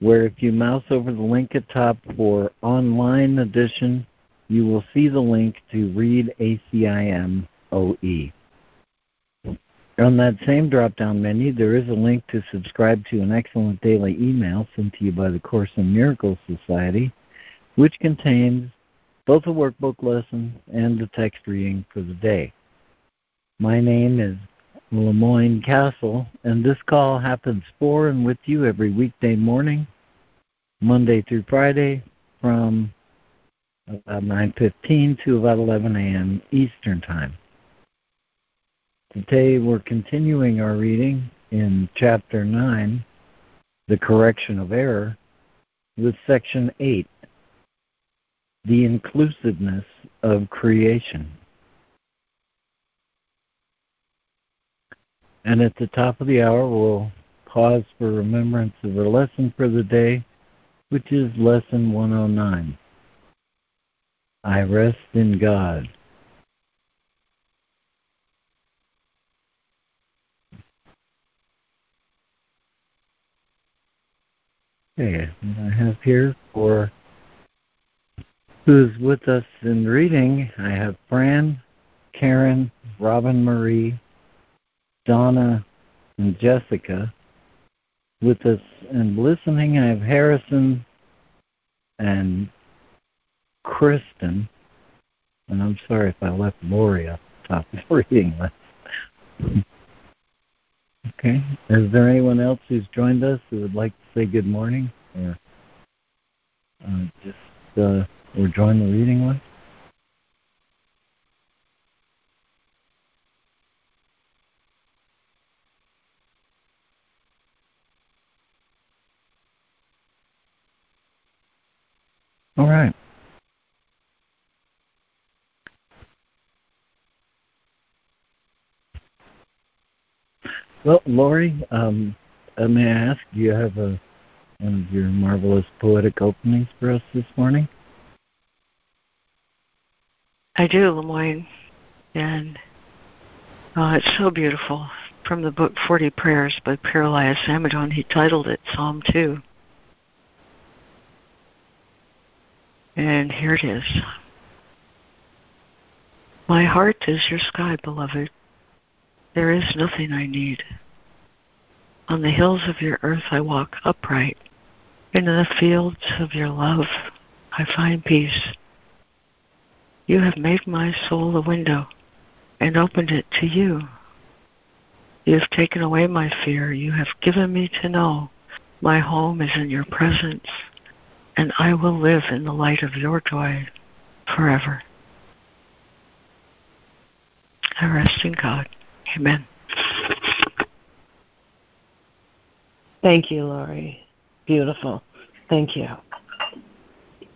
where if you mouse over the link at top for online edition, you will see the link to read ACIM OE. On that same drop down menu, there is a link to subscribe to an excellent daily email sent to you by the Course in Miracles Society, which contains both a workbook lesson and the text reading for the day. My name is Lemoyne Castle, and this call happens for and with you every weekday morning, Monday through Friday, from about 9.15 to about 11 a.m. Eastern Time. Today we're continuing our reading in Chapter 9, The Correction of Error, with Section 8, The Inclusiveness of Creation. And at the top of the hour, we'll pause for remembrance of the lesson for the day, which is Lesson 109. I rest in God. Okay, I have here for who's with us in reading, I have Fran, Karen, Robin Marie, Donna and Jessica with us and listening. I have Harrison and Kristen. And I'm sorry if I left Lori off the top of the reading list. okay. Is there anyone else who's joined us who would like to say good morning or uh, just uh, or join the reading list? All right. Well, Lori, um, uh, may I ask, do you have a, one of your marvelous poetic openings for us this morning? I do, Lemoyne, and uh, it's so beautiful. From the book Forty Prayers by Pir Elias Amidon, he titled it Psalm 2. And here it is. My heart is your sky, beloved. There is nothing I need. On the hills of your earth I walk upright. In the fields of your love I find peace. You have made my soul a window and opened it to you. You have taken away my fear. You have given me to know my home is in your presence and I will live in the light of your joy forever. I rest in God. Amen. Thank you, Lori. Beautiful. Thank you.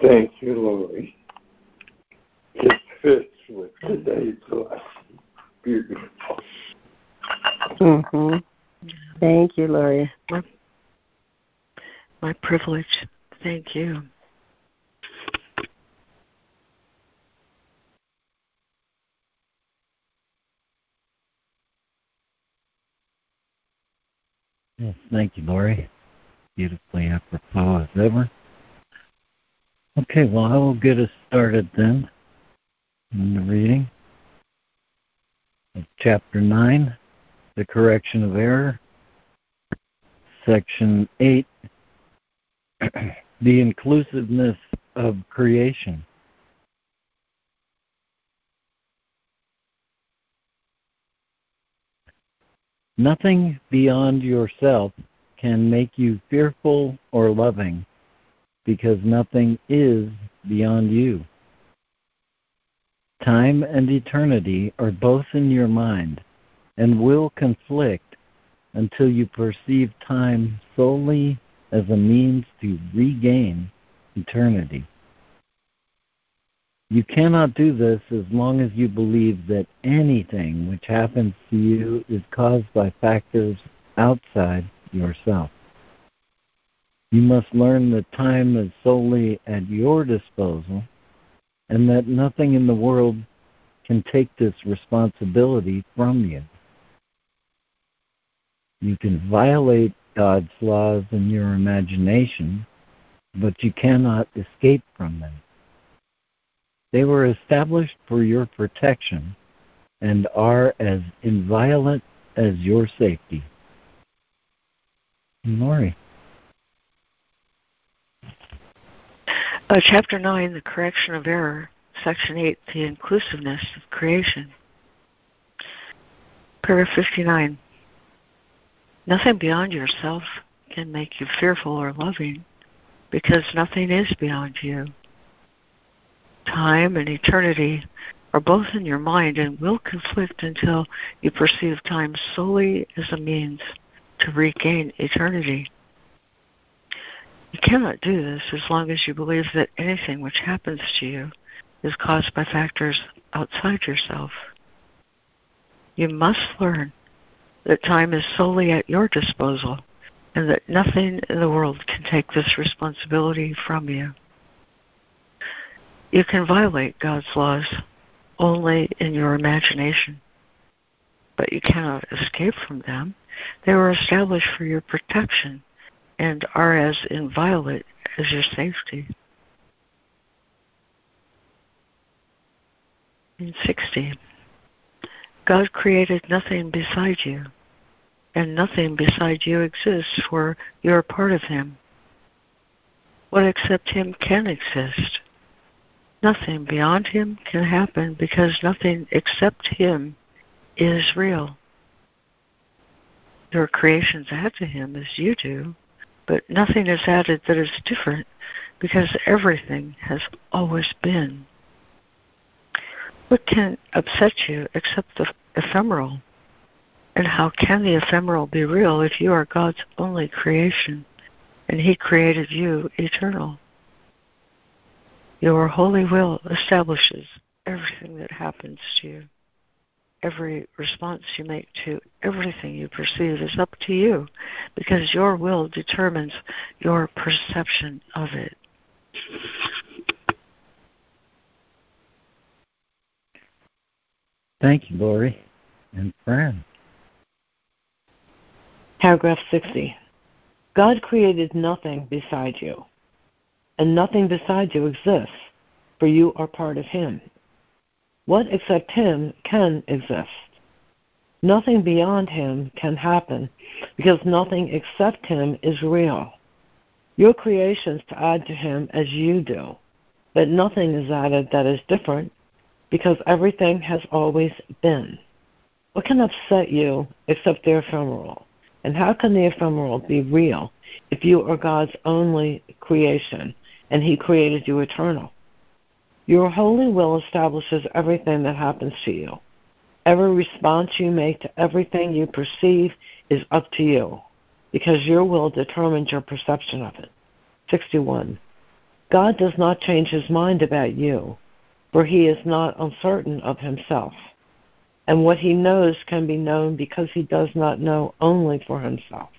Thank you, Lori. It fits with today's lesson. Beautiful. Mm-hmm. Thank you, Lori. My, my privilege. Thank you. Thank you, Lori. Beautifully apropos as ever. Okay, well, I will get us started then in the reading of Chapter 9, The Correction of Error, Section 8, the inclusiveness of creation. Nothing beyond yourself can make you fearful or loving because nothing is beyond you. Time and eternity are both in your mind and will conflict until you perceive time solely as a means to regain eternity. You cannot do this as long as you believe that anything which happens to you is caused by factors outside yourself. You must learn that time is solely at your disposal and that nothing in the world can take this responsibility from you. You can violate God's laws in your imagination, but you cannot escape from them. They were established for your protection and are as inviolate as your safety. Lori. Uh, chapter 9, The Correction of Error. Section 8, The Inclusiveness of Creation. Paragraph 59. Nothing beyond yourself can make you fearful or loving because nothing is beyond you. Time and eternity are both in your mind and will conflict until you perceive time solely as a means to regain eternity. You cannot do this as long as you believe that anything which happens to you is caused by factors outside yourself. You must learn that time is solely at your disposal and that nothing in the world can take this responsibility from you. You can violate God's laws only in your imagination, but you cannot escape from them. They were established for your protection and are as inviolate as your safety. In 60, God created nothing beside you, and nothing beside you exists, for you are part of Him. What except Him can exist? Nothing beyond Him can happen because nothing except Him is real. Your creations add to Him as you do, but nothing is added that is different because everything has always been. What can upset you except the ephemeral? And how can the ephemeral be real if you are God's only creation and He created you eternal? Your holy will establishes everything that happens to you every response you make to everything you perceive is up to you because your will determines your perception of it. Thank you, Lori and Fran. Paragraph 60. God created nothing beside you, and nothing beside you exists, for you are part of Him. What except Him can exist? Nothing beyond Him can happen because nothing except Him is real. Your creations to add to Him as you do, but nothing is added that is different because everything has always been. What can upset you except the ephemeral? And how can the ephemeral be real if you are God's only creation and He created you eternal? Your holy will establishes everything that happens to you. Every response you make to everything you perceive is up to you, because your will determines your perception of it. 61. God does not change his mind about you, for he is not uncertain of himself. And what he knows can be known because he does not know only for himself.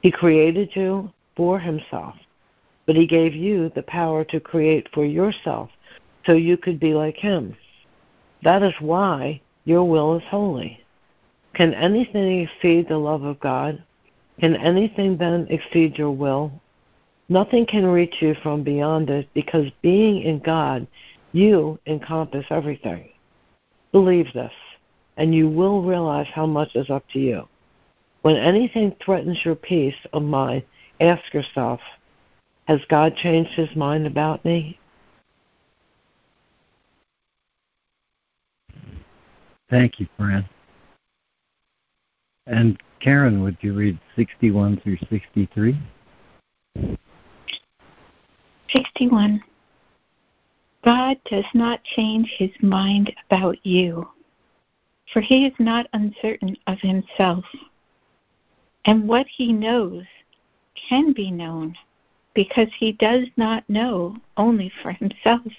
He created you for himself, but he gave you the power to create for yourself so you could be like him. That is why your will is holy. Can anything exceed the love of God? Can anything then exceed your will? Nothing can reach you from beyond it because being in God, you encompass everything. Believe this, and you will realize how much is up to you. When anything threatens your peace of mind, ask yourself, has God changed his mind about me? Thank you, Fran. And Karen, would you read 61 through 63? 61. God does not change his mind about you, for he is not uncertain of himself. And what he knows can be known because he does not know only for himself.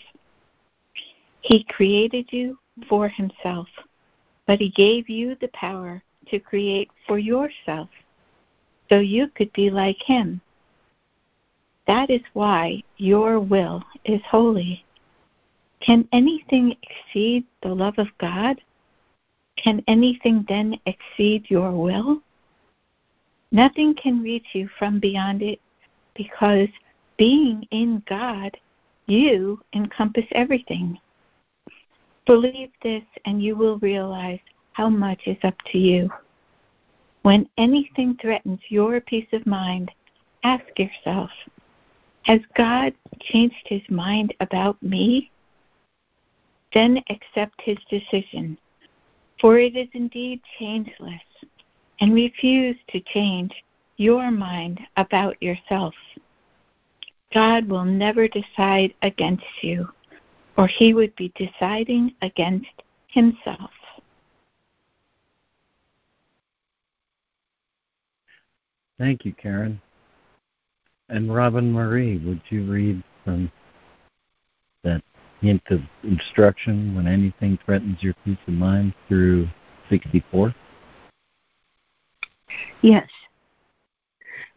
He created you for himself, but he gave you the power to create for yourself so you could be like him. That is why your will is holy. Can anything exceed the love of God? Can anything then exceed your will? Nothing can reach you from beyond it because being in God, you encompass everything. Believe this and you will realize how much is up to you. When anything threatens your peace of mind, ask yourself Has God changed his mind about me? Then accept his decision, for it is indeed changeless, and refuse to change your mind about yourself. God will never decide against you, or he would be deciding against himself. Thank you, Karen. And Robin Marie, would you read from that hint of instruction when anything threatens your peace of mind through 64? Yes.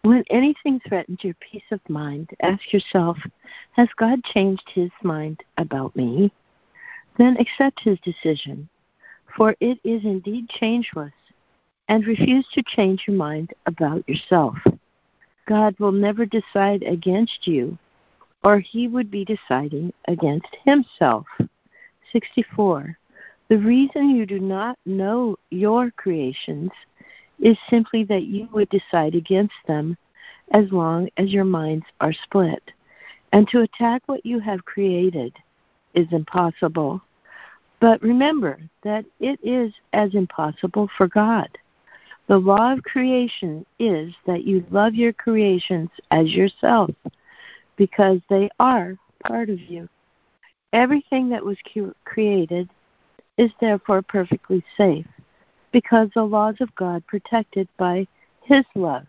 When anything threatens your peace of mind, ask yourself, has God changed his mind about me? Then accept his decision, for it is indeed changeless and refuse to change your mind about yourself. God will never decide against you, or he would be deciding against himself. 64. The reason you do not know your creations is simply that you would decide against them as long as your minds are split. And to attack what you have created is impossible. But remember that it is as impossible for God. The law of creation is that you love your creations as yourself because they are part of you. Everything that was created is therefore perfectly safe because the laws of God protect it by His love.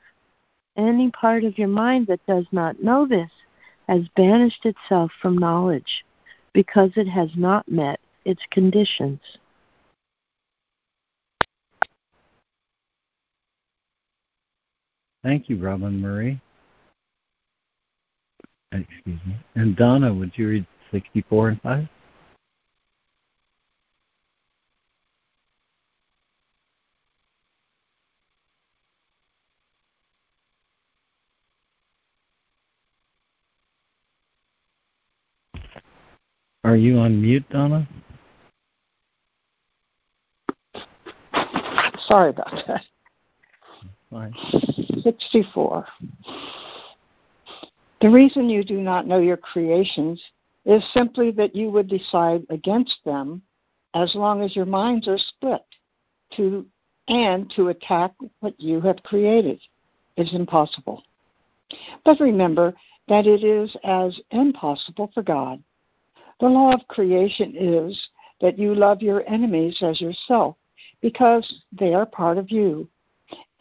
Any part of your mind that does not know this has banished itself from knowledge because it has not met its conditions. Thank you, Robin Marie. Excuse me. And Donna, would you read 64 and 5? Are you on mute, Donna? Sorry about that. Fine. 64. The reason you do not know your creations is simply that you would decide against them as long as your minds are split to and to attack what you have created is impossible. But remember that it is as impossible for God. The law of creation is that you love your enemies as yourself because they are part of you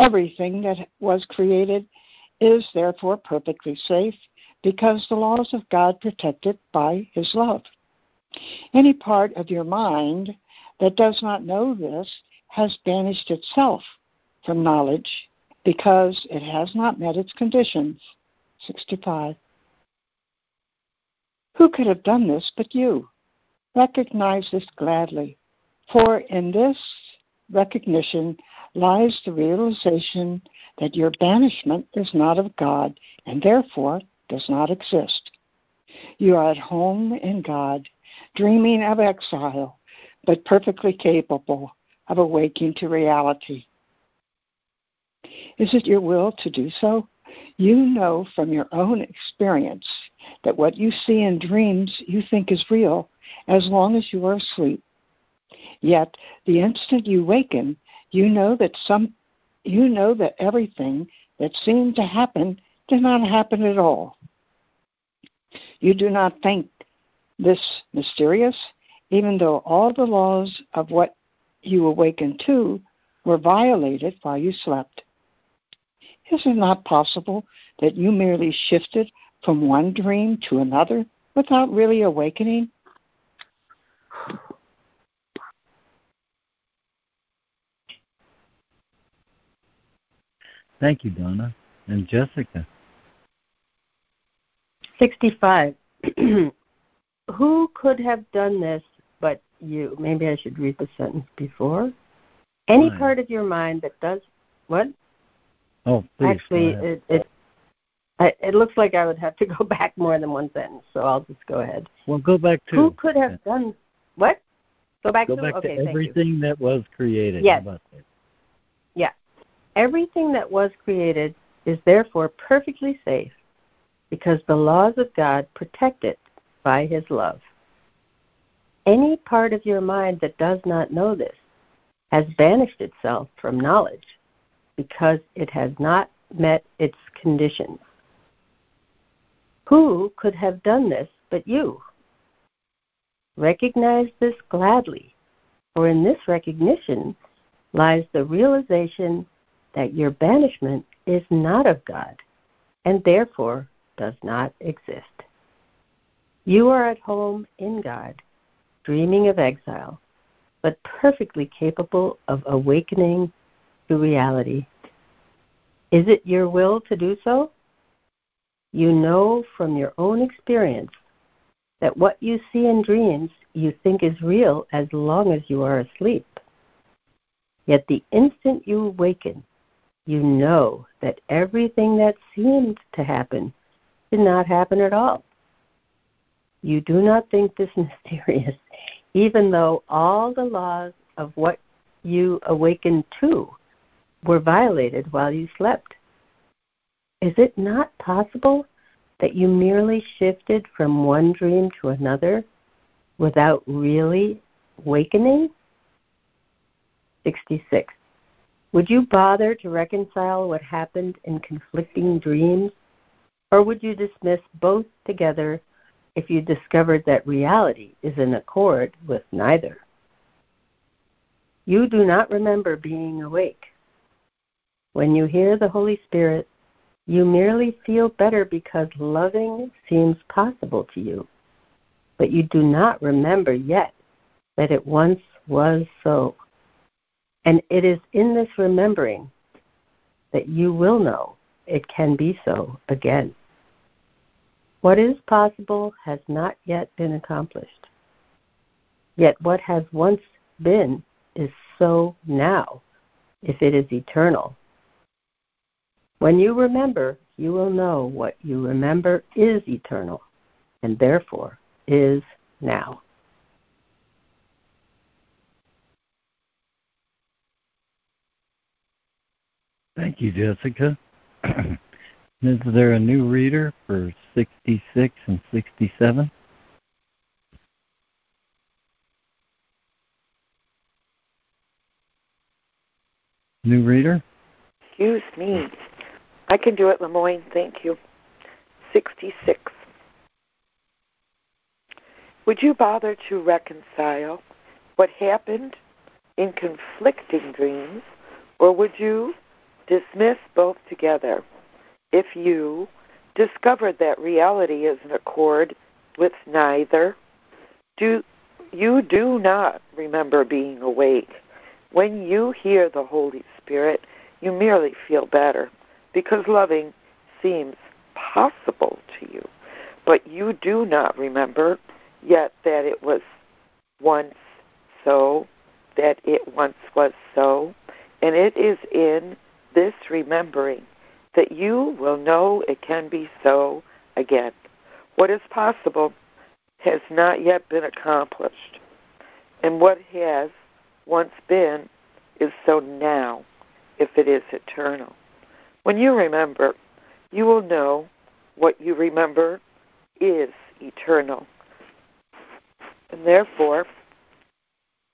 Everything that was created is therefore perfectly safe because the laws of God protect it by His love. Any part of your mind that does not know this has banished itself from knowledge because it has not met its conditions. 65. Who could have done this but you? Recognize this gladly, for in this recognition lies the realization that your banishment is not of God and therefore does not exist. You are at home in God, dreaming of exile, but perfectly capable of awaking to reality. Is it your will to do so? You know from your own experience that what you see in dreams you think is real as long as you are asleep. Yet, the instant you waken, you know that some you know that everything that seemed to happen did not happen at all. You do not think this mysterious, even though all the laws of what you awakened to were violated while you slept. Is it not possible that you merely shifted from one dream to another without really awakening? Thank you, Donna. And Jessica. 65. Who could have done this but you? Maybe I should read the sentence before. Any Fine. part of your mind that does what? Oh, please. Actually, it, it I- it looks like I would have to go back more than one sentence, so I'll just go ahead. well, go back to Who could have done what? Go back go to back okay, to thank you. everything that was created. Yes. Everything that was created is therefore perfectly safe because the laws of God protect it by his love. Any part of your mind that does not know this has banished itself from knowledge because it has not met its conditions. Who could have done this but you? Recognize this gladly, for in this recognition lies the realization that your banishment is not of God and therefore does not exist. You are at home in God, dreaming of exile, but perfectly capable of awakening to reality. Is it your will to do so? You know from your own experience that what you see in dreams you think is real as long as you are asleep. Yet the instant you awaken, you know that everything that seemed to happen did not happen at all. You do not think this mysterious, even though all the laws of what you awakened to were violated while you slept. Is it not possible that you merely shifted from one dream to another without really awakening? 66. Would you bother to reconcile what happened in conflicting dreams, or would you dismiss both together if you discovered that reality is in accord with neither? You do not remember being awake. When you hear the Holy Spirit, you merely feel better because loving seems possible to you, but you do not remember yet that it once was so. And it is in this remembering that you will know it can be so again. What is possible has not yet been accomplished. Yet what has once been is so now, if it is eternal. When you remember, you will know what you remember is eternal, and therefore is now. Thank you, Jessica. Is there a new reader for 66 and 67? New reader? Excuse me. I can do it, Lemoyne. Thank you. 66. Would you bother to reconcile what happened in conflicting dreams, or would you dismiss both together if you discovered that reality is in accord with neither? Do you do not remember being awake? When you hear the Holy Spirit, you merely feel better because loving seems possible to you. But you do not remember yet that it was once so, that it once was so. And it is in this remembering that you will know it can be so again. What is possible has not yet been accomplished. And what has once been is so now, if it is eternal. When you remember, you will know what you remember is eternal, and therefore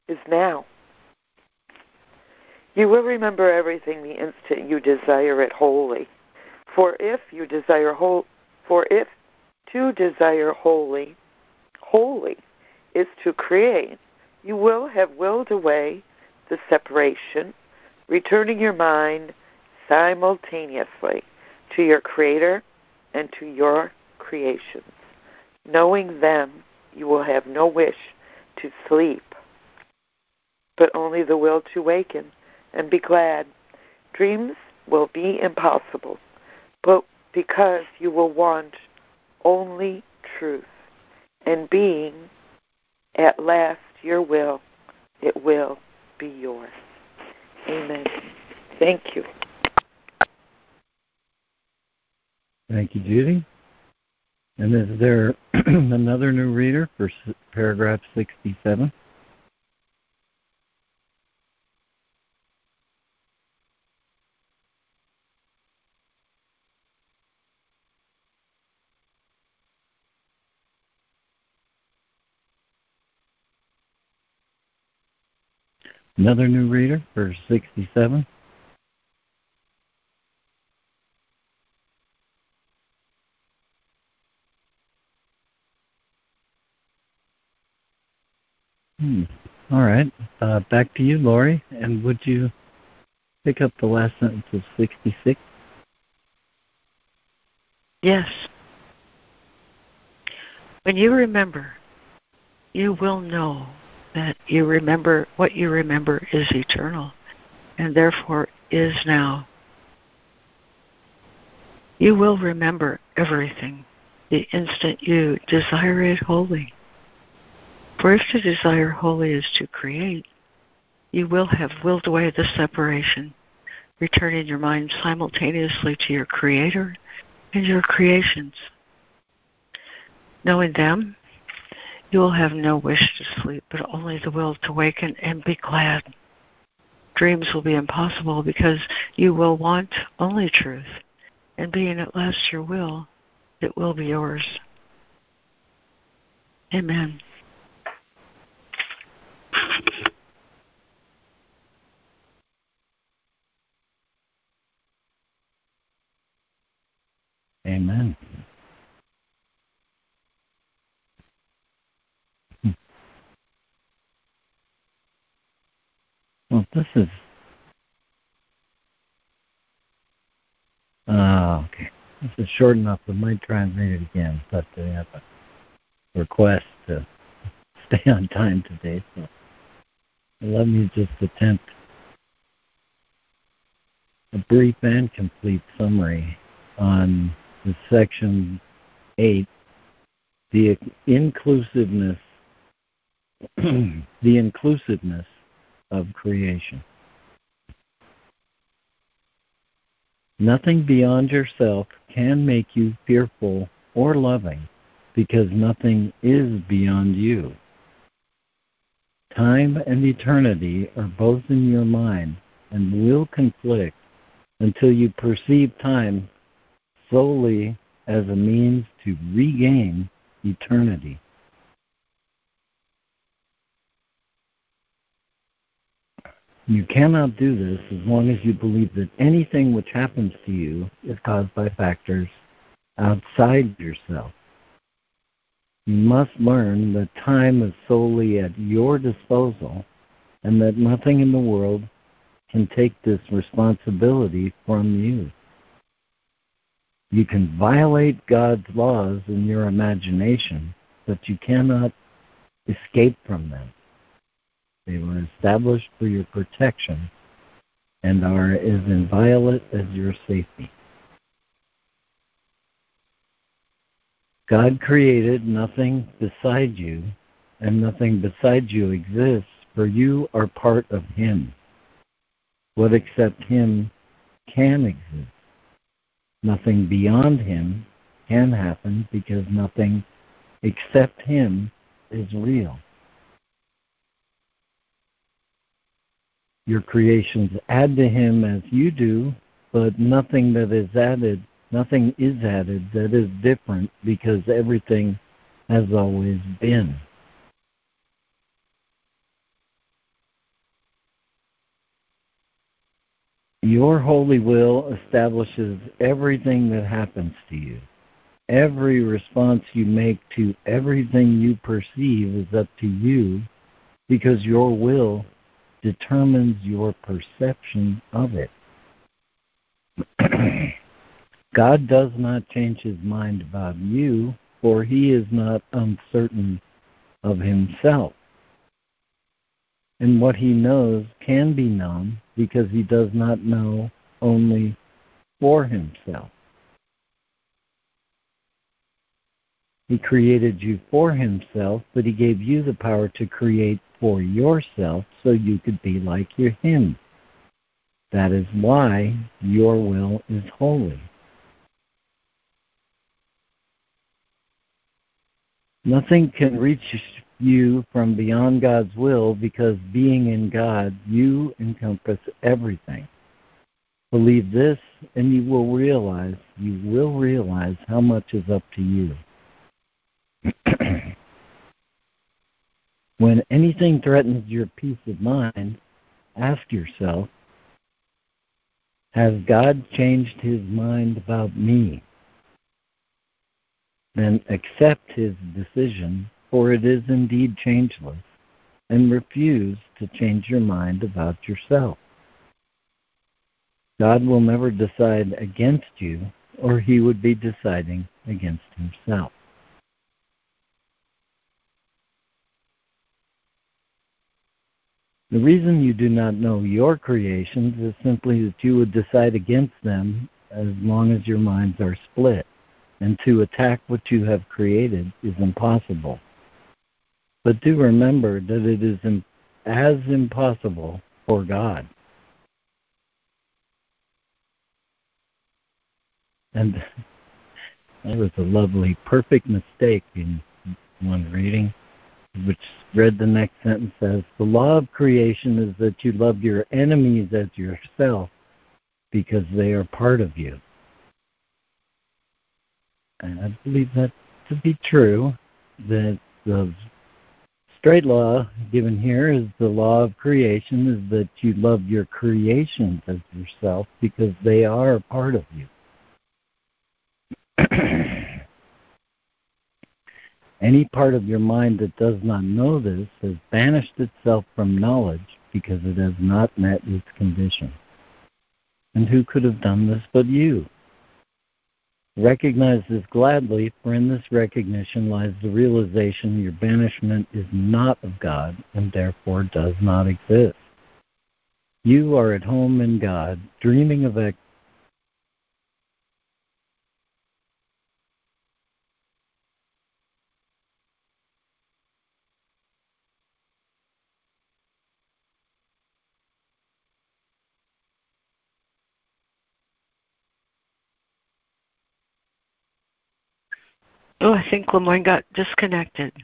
is now. You will remember everything the instant you desire it wholly. For if you desire whole, for if to desire wholly, wholly is to create, you will have willed away the separation, returning your mind simultaneously to your Creator and to your creations. Knowing them, you will have no wish to sleep, but only the will to waken and be glad. Dreams will be impossible, but because you will want only truth, and being at last your will, it will be yours. Amen. Thank you. Thank you, Judy. And is there another new reader for paragraph 67? Another new reader for 67? Hmm. All right. Uh, back to you, Lori. And would you pick up the last sentence of 66? Yes. When you remember, you will know that you remember what you remember is eternal and therefore is now. You will remember everything the instant you desire it wholly. For if to desire wholly is to create, you will have willed away the separation, returning your mind simultaneously to your Creator and your creations. Knowing them, you will have no wish to sleep, but only the will to waken and be glad. Dreams will be impossible because you will want only truth, and being at last your will, it will be yours. Amen. Amen. Well, this is. Uh, okay. This is short enough. I might try and read it again, but I have a request to stay on time today, so let me just attempt a brief and complete summary on the section 8, the inclusiveness the inclusiveness of creation. Nothing beyond yourself can make you fearful or loving because nothing is beyond you. Time and eternity are both in your mind and will conflict until you perceive time solely as a means to regain eternity. You cannot do this as long as you believe that anything which happens to you is caused by factors outside yourself. You must learn that time is solely at your disposal and that nothing in the world can take this responsibility from you. You can violate God's laws in your imagination, but you cannot escape from them. They were established for your protection and are as inviolate as your safety. God created nothing beside you, and nothing beside you exists, for you are part of Him. What except Him can exist? Nothing beyond Him can happen because nothing except Him is real. Your creations add to him as you do, but nothing that is added, nothing is added that is different because everything has always been. Your holy will establishes everything that happens to you. Every response you make to everything you perceive is up to you because your will determines your perception of it. God does not change his mind about you, for he is not uncertain of himself. And what he knows can be known because he does not know only for himself. He created you for himself, but he gave you the power to create for yourself so you could be like your him. That is why your will is holy. Nothing can reach you from beyond God's will because being in God, you encompass everything. Believe this and you will realize, you will realize how much is up to you. When anything threatens your peace of mind, ask yourself, has God changed his mind about me? Then accept his decision, for it is indeed changeless, and refuse to change your mind about yourself. God will never decide against you, or he would be deciding against himself. The reason you do not know your creations is simply that you would decide against them as long as your minds are split, and to attack what you have created is impossible. But do remember that it is as impossible for God. And that was a lovely, perfect mistake in one reading which read the next sentence as The law of creation is that you love your enemies as yourself because they are part of you. And I believe that to be true, that the straight law given here is the law of creation is that you love your creations as yourself because they are part of you. Any part of your mind that does not know this has banished itself from knowledge because it has not met its condition. And who could have done this but you? Recognize this gladly, for in this recognition lies the realization your banishment is not of God and therefore does not exist. You are at home in God, dreaming of I think Lemoyne got disconnected.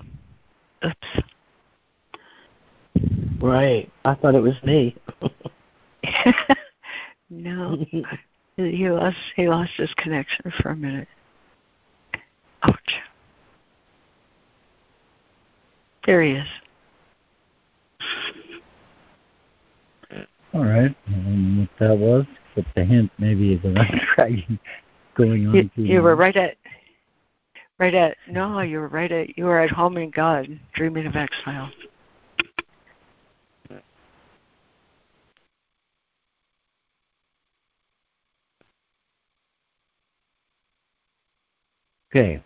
Oops. Right. I thought it was me. no. he lost he lost his connection for a minute. Ouch. There he is. All right. And what that was, but the hint maybe that I'm trying going on. You, you were right at Right at no, you were right at you were at home in God, dreaming of exile. Okay,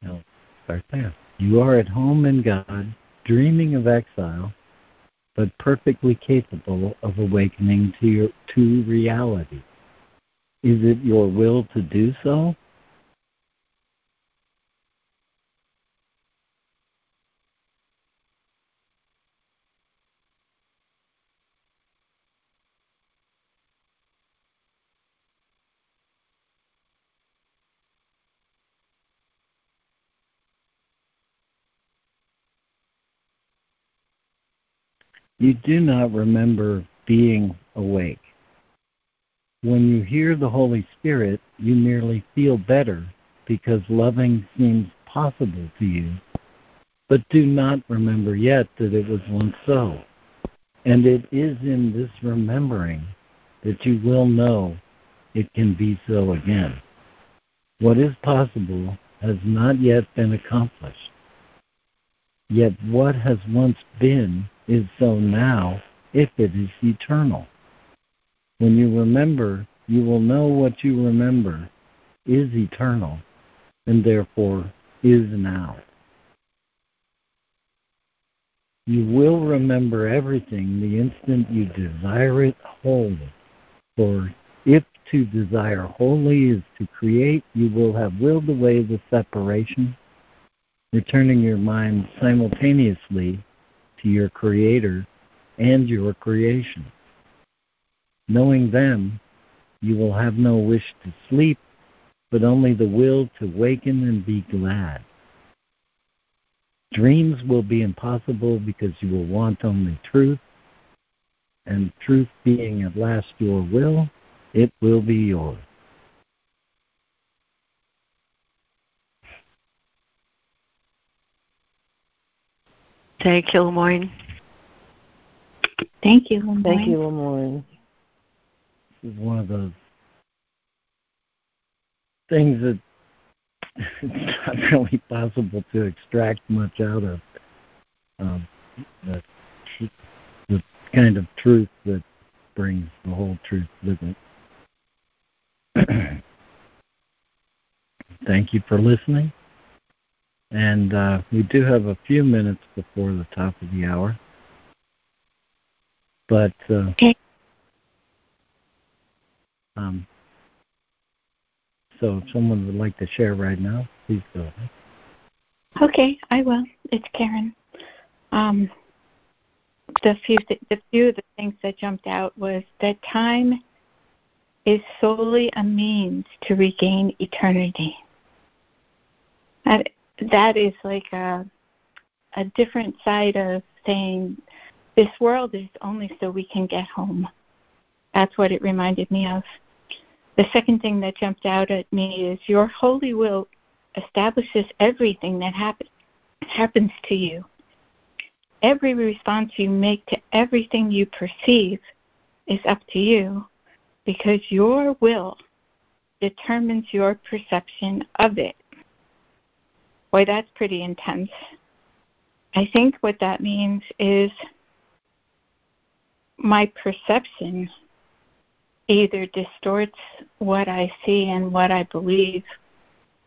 now start there. You are at home in God, dreaming of exile, but perfectly capable of awakening to your to reality. Is it your will to do so? You do not remember being awake. When you hear the Holy Spirit, you merely feel better because loving seems possible to you, but do not remember yet that it was once so. And it is in this remembering that you will know it can be so again. What is possible has not yet been accomplished. Yet what has once been is so now if it is eternal. When you remember, you will know what you remember is eternal and therefore is now. You will remember everything the instant you desire it wholly. For if to desire wholly is to create, you will have willed away the separation, returning your mind simultaneously to your Creator and your creation. Knowing them, you will have no wish to sleep, but only the will to waken and be glad. Dreams will be impossible because you will want only truth, and truth being at last your will, it will be yours. Thank you, LeMoyne. Thank you, LeMoyne. Thank you, LeMoyne. This is one of those things that it's not really possible to extract much out of. Um, the, the kind of truth that brings the whole truth with it. Thank you for listening. And uh, we do have a few minutes before the top of the hour. But uh, okay. Um, so if someone would like to share right now, please go ahead. Okay, I will. It's Karen. Um, the few th- the few of the things that jumped out was that time is solely a means to regain eternity. That that is like a a different side of saying this world is only so we can get home. That's what it reminded me of. The second thing that jumped out at me is your holy will establishes everything that happen, happens to you. Every response you make to everything you perceive is up to you because your will determines your perception of it. Boy, that's pretty intense. I think what that means is my perception either distorts what I see and what I believe,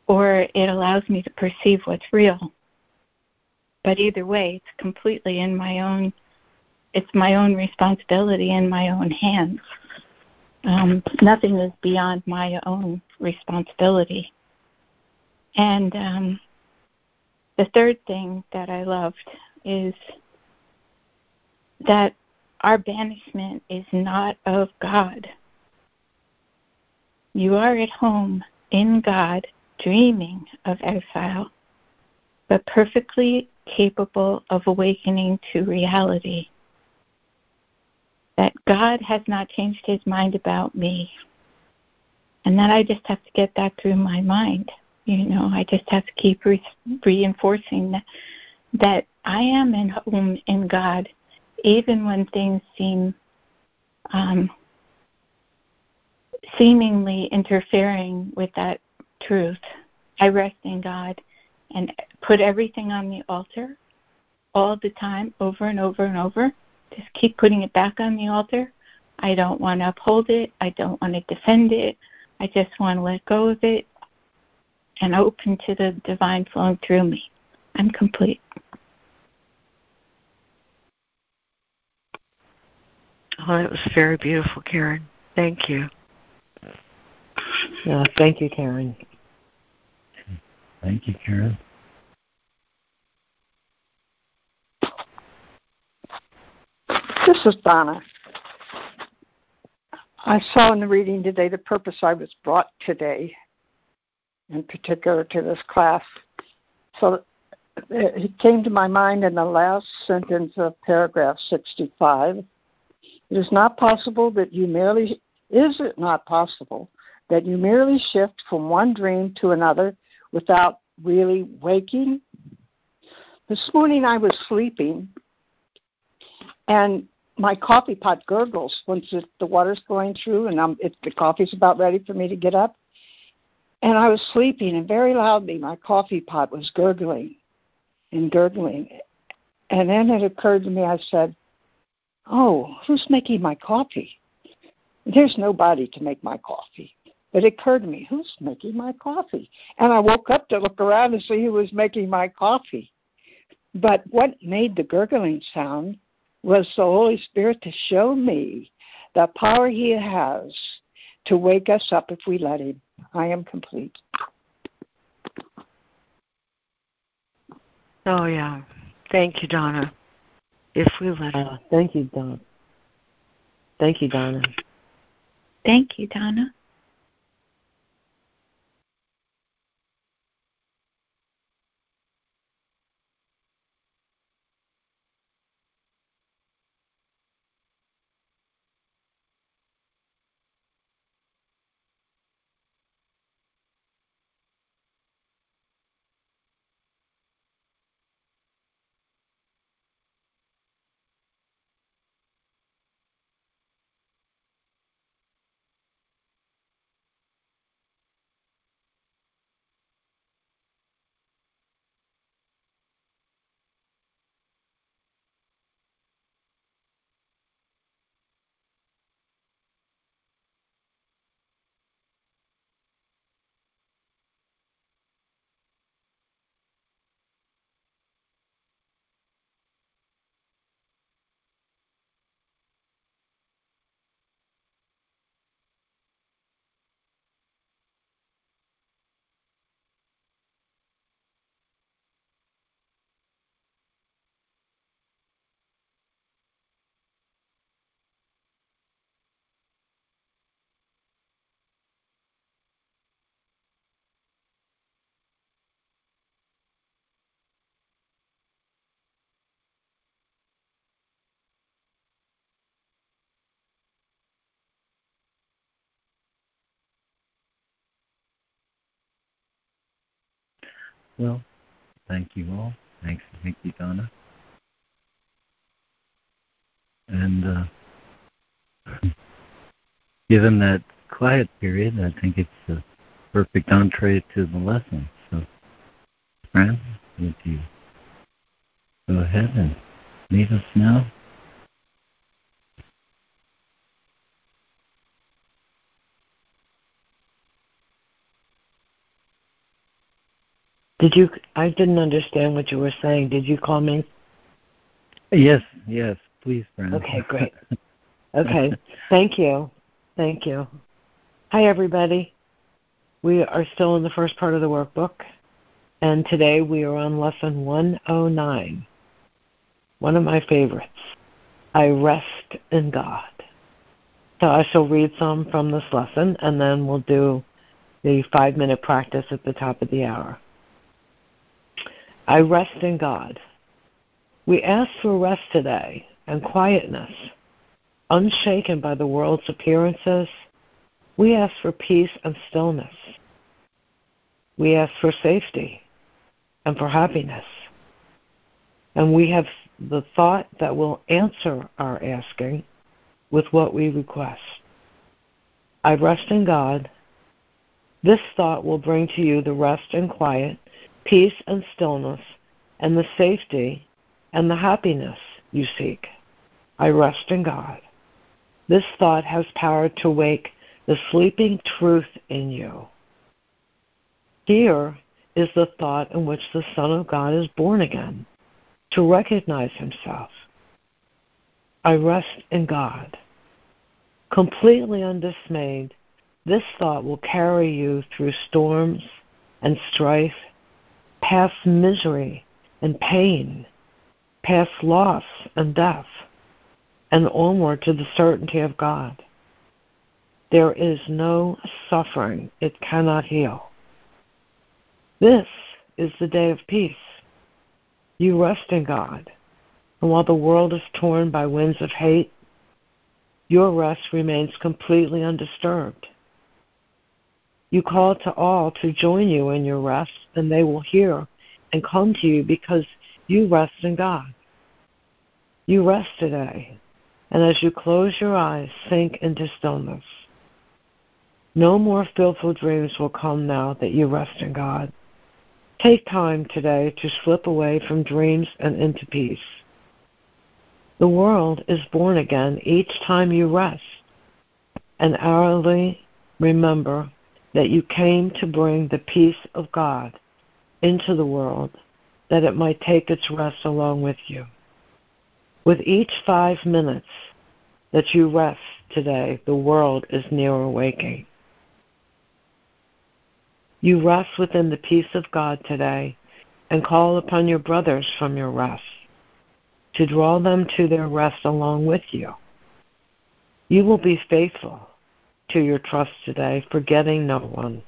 or it allows me to perceive what's real. But either way, it's completely in my own. It's my own responsibility in my own hands. Um, nothing is beyond my own responsibility. And um, the third thing that I loved is that our banishment is not of God. You are at home in God, dreaming of exile, but perfectly capable of awakening to reality. That God has not changed his mind about me. And that I just have to get that through my mind. You know, I just have to keep re- reinforcing that, that I am in home in God, even when things seem um, seemingly interfering with that truth. I rest in God and put everything on the altar all the time, over and over and over. Just keep putting it back on the altar. I don't want to uphold it. I don't want to defend it. I just want to let go of it and open to the divine flowing through me. I'm complete. Oh, that was very beautiful, Karen. Thank you. Yeah, thank you, Karen. Thank you, Karen. This is Donna. I saw in the reading today the purpose I was brought today, in particular to this class. So it came to my mind in the last sentence of paragraph 65. It is not possible that you merely, is it not possible that you merely shift from one dream to another without really waking? This morning I was sleeping and my coffee pot gurgles once it, the water's going through and I'm, it, the coffee's about ready for me to get up. And I was sleeping and very loudly my coffee pot was gurgling and gurgling. And then it occurred to me, I said, Oh, who's making my coffee? There's nobody to make my coffee. But it occurred to me, who's making my coffee? And I woke up to look around and see who was making my coffee. But what made the gurgling sound was the Holy Spirit to show me the power He has to wake us up if we let Him. I am complete. Oh, yeah. Thank you, Donna. If we let Him. Uh, thank you, Donna. Thank you, Donna. Thank you, Donna. Well, thank you all. Thanks, thank you, Donna. And uh, given that quiet period, I think it's a perfect entree to the lesson. So, Fran, would you go ahead and lead us now? Did you? I didn't understand what you were saying. Did you call me? Yes, yes, please, Fran. Okay, great. Okay, thank you. Thank you. Hi, everybody. We are still in the first part of the workbook, and today we are on lesson 109. One of my favorites. I rest in God. So I shall read some from this lesson, and then we'll do the five minute practice at the top of the hour. I rest in God. We ask for rest today and quietness. Unshaken by the world's appearances, we ask for peace and stillness. We ask for safety and for happiness. And we have the thought that will answer our asking with what we request. I rest in God. This thought will bring to you the rest and quiet, peace and stillness, and the safety and the happiness you seek. I rest in God. This thought has power to wake the sleeping truth in you. Here is the thought in which the Son of God is born again, to recognize himself. I rest in God. Completely undismayed, this thought will carry you through storms and strife, past misery and pain, past loss and death, and onward to the certainty of God. There is no suffering it cannot heal. This is the day of peace. You rest in God, and while the world is torn by winds of hate, your rest remains completely undisturbed. You call to all to join you in your rest, and they will hear and come to you because you rest in God. You rest today, and as you close your eyes, sink into stillness. No more fearful dreams will come now that you rest in God. Take time today to slip away from dreams and into peace. The world is born again each time you rest, and hourly remember that you came to bring the peace of God into the world, that it might take its rest along with you. With each five minutes that you rest today, the world is nearer waking. You rest within the peace of God today and call upon your brothers from your rest to draw them to their rest along with you. You will be faithful to your trust today, forgetting no one.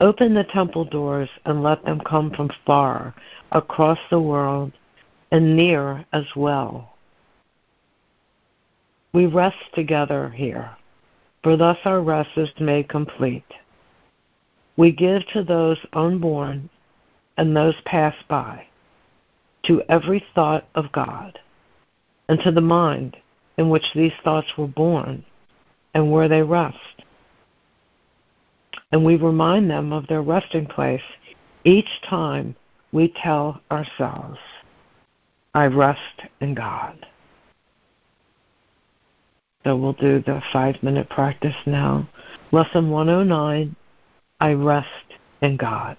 Open the temple doors and let them come from far, across the world, and near as well. We rest together here, for thus our rest is made complete. We give to those unborn and those pass by, to every thought of God, and to the mind in which these thoughts were born and where they rest. And we remind them of their resting place each time we tell ourselves, I rest in God. So we'll do the five minute practice now. Lesson 109 I rest in God.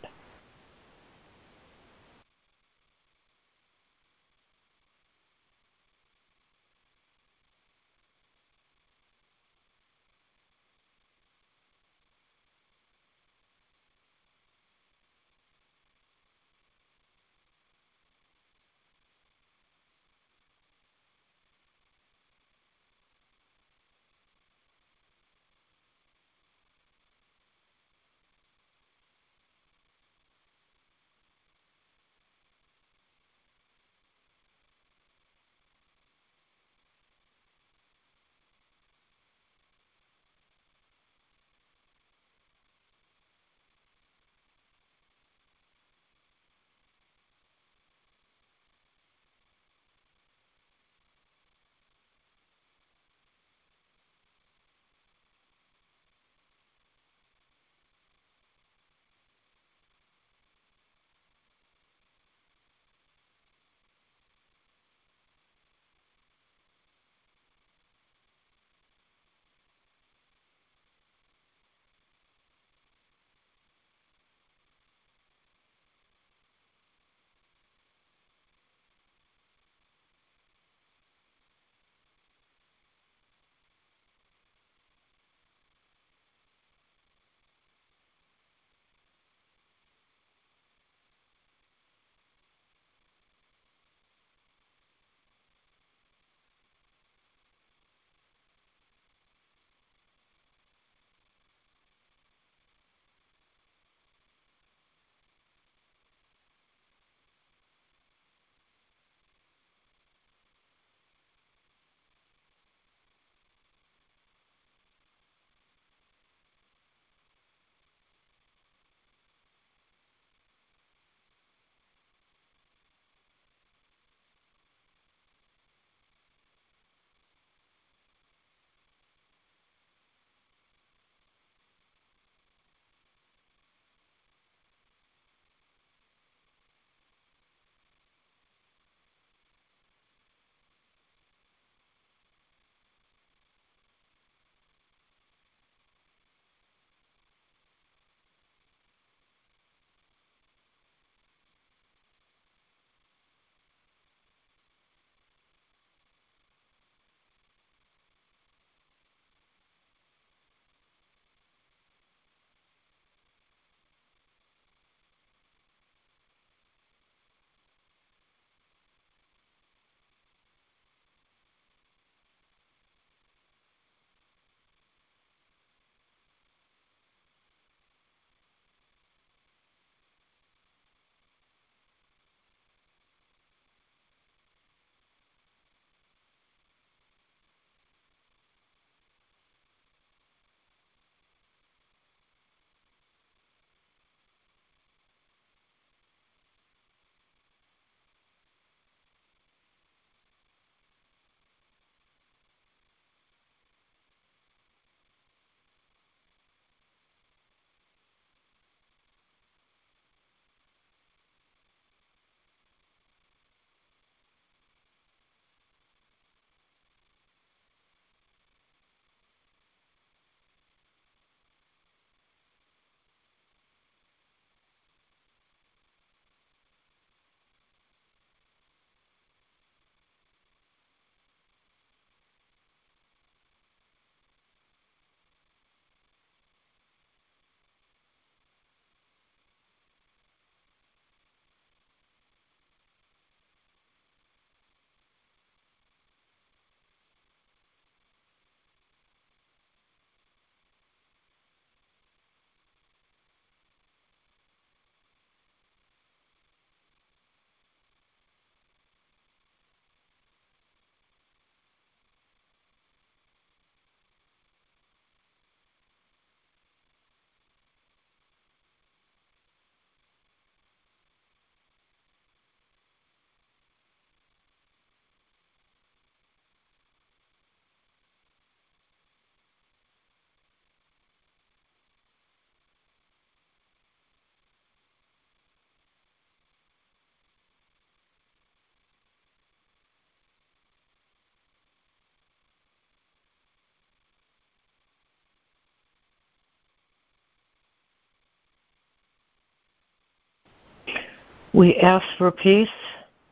We ask for peace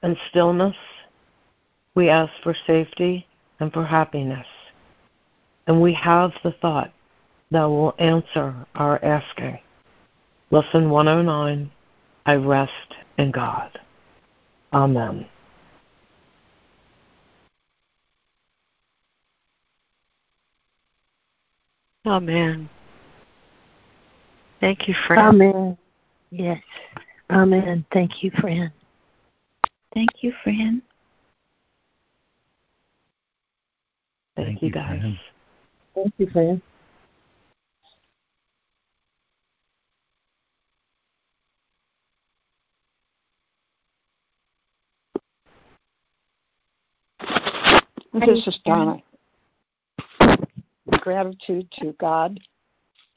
and stillness. We ask for safety and for happiness. And we have the thought that will answer our asking. Lesson 109 I rest in God. Amen. Amen. Thank you, Fran. Amen. Yes. Amen. Thank you, Fran. Thank you, Fran. Thank, Thank you, you, guys. Fran. Thank you, Fran. This is Donna. Gratitude to God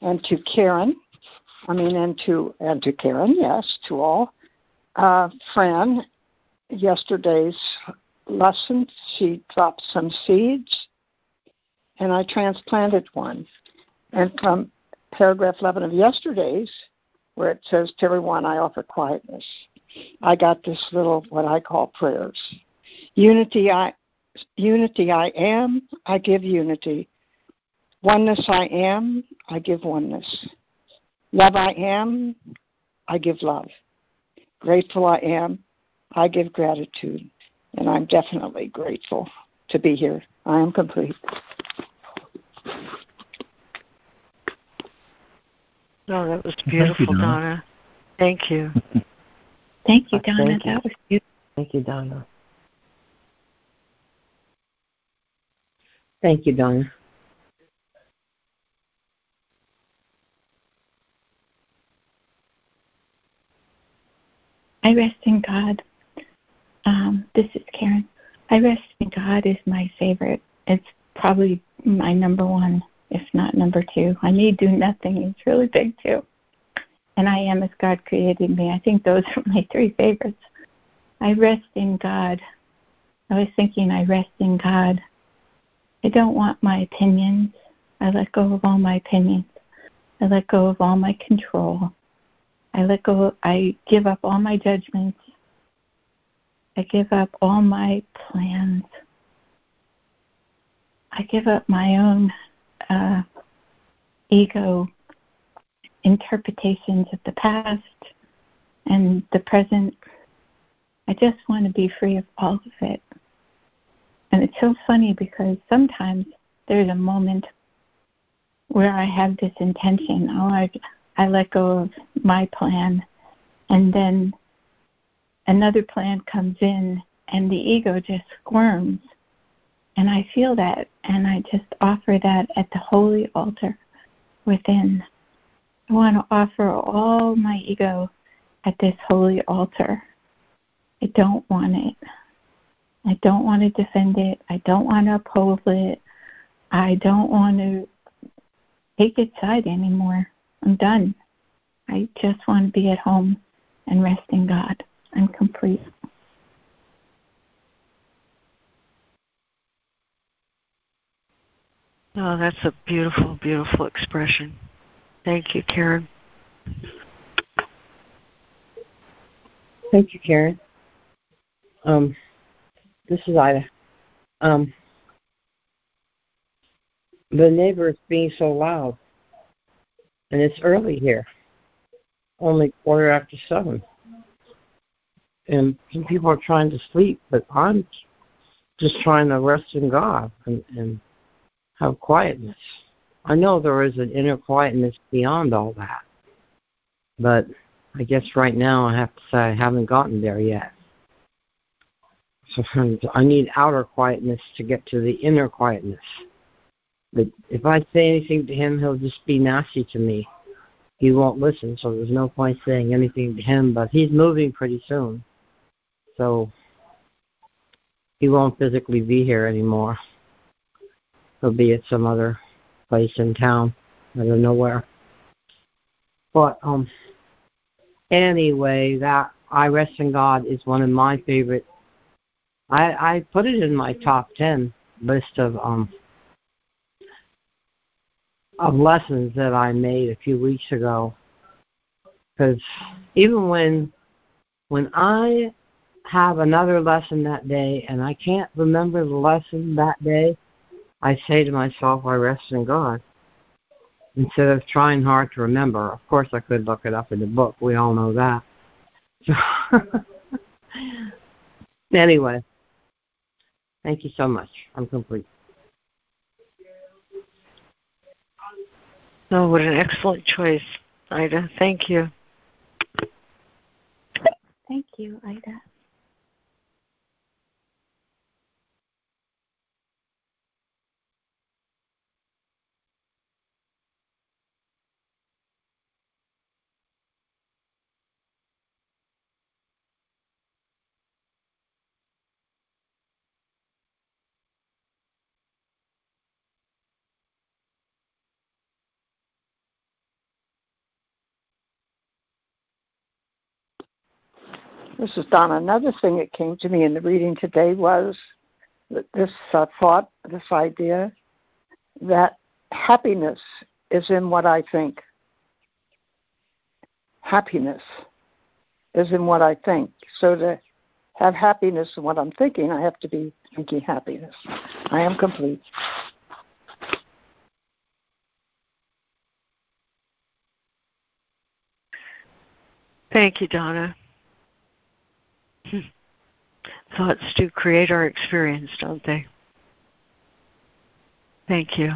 and to Karen. I mean, and to and to Karen, yes, to all. Uh, Fran, yesterday's lesson, she dropped some seeds, and I transplanted one. And from paragraph 11 of yesterday's, where it says, To everyone I offer quietness, I got this little, what I call prayers. Unity I, unity I am, I give unity. Oneness I am, I give oneness. Love I am, I give love. Grateful I am, I give gratitude. And I'm definitely grateful to be here. I am complete. Oh, that was Thank you, beautiful, Donna. Donna. Thank you. Thank you, Donna. thank you. That was beautiful. Thank you, Donna. Thank you, Donna. I rest in God. Um, this is Karen. I rest in God is my favorite. It's probably my number one, if not number two. I need do nothing. It's really big too. And I am as God created me. I think those are my three favorites. I rest in God. I was thinking I rest in God. I don't want my opinions. I let go of all my opinions. I let go of all my control. I let go, I give up all my judgments. I give up all my plans. I give up my own uh, ego interpretations of the past and the present. I just want to be free of all of it. And it's so funny because sometimes there's a moment where I have this intention, oh, I, I let go of my plan, and then another plan comes in, and the ego just squirms. And I feel that, and I just offer that at the holy altar within. I want to offer all my ego at this holy altar. I don't want it. I don't want to defend it. I don't want to uphold it. I don't want to take its side anymore. I'm done. I just want to be at home and rest in God. I'm complete. Oh, that's a beautiful, beautiful expression. Thank you, Karen. Thank you, Karen. Um, this is Ida. Um, the neighbor is being so loud, and it's early here, only quarter after seven, and some people are trying to sleep, but I'm just trying to rest in God and, and have quietness. I know there is an inner quietness beyond all that, but I guess right now I have to say I haven't gotten there yet. Sometimes I need outer quietness to get to the inner quietness. But if I say anything to him, he'll just be nasty to me. He won't listen, so there's no point saying anything to him. But he's moving pretty soon, so he won't physically be here anymore. He'll be at some other place in town. I don't know where. But um, anyway, that I rest in God is one of my favorite. I I put it in my top ten list of um of lessons that I made a few weeks ago. Because even when when I have another lesson that day and I can't remember the lesson that day, I say to myself, I rest in God. Instead of trying hard to remember. Of course, I could look it up in the book. We all know that. So anyway, thank you so much. I'm complete. Oh, what an excellent choice, Ida. Thank you. Thank you, Ida. This is Donna. Another thing that came to me in the reading today was this uh, thought, this idea that happiness is in what I think. Happiness is in what I think. So to have happiness in what I'm thinking, I have to be thinking happiness. I am complete. Thank you, Donna. Thoughts do create our experience, don't they? Thank you.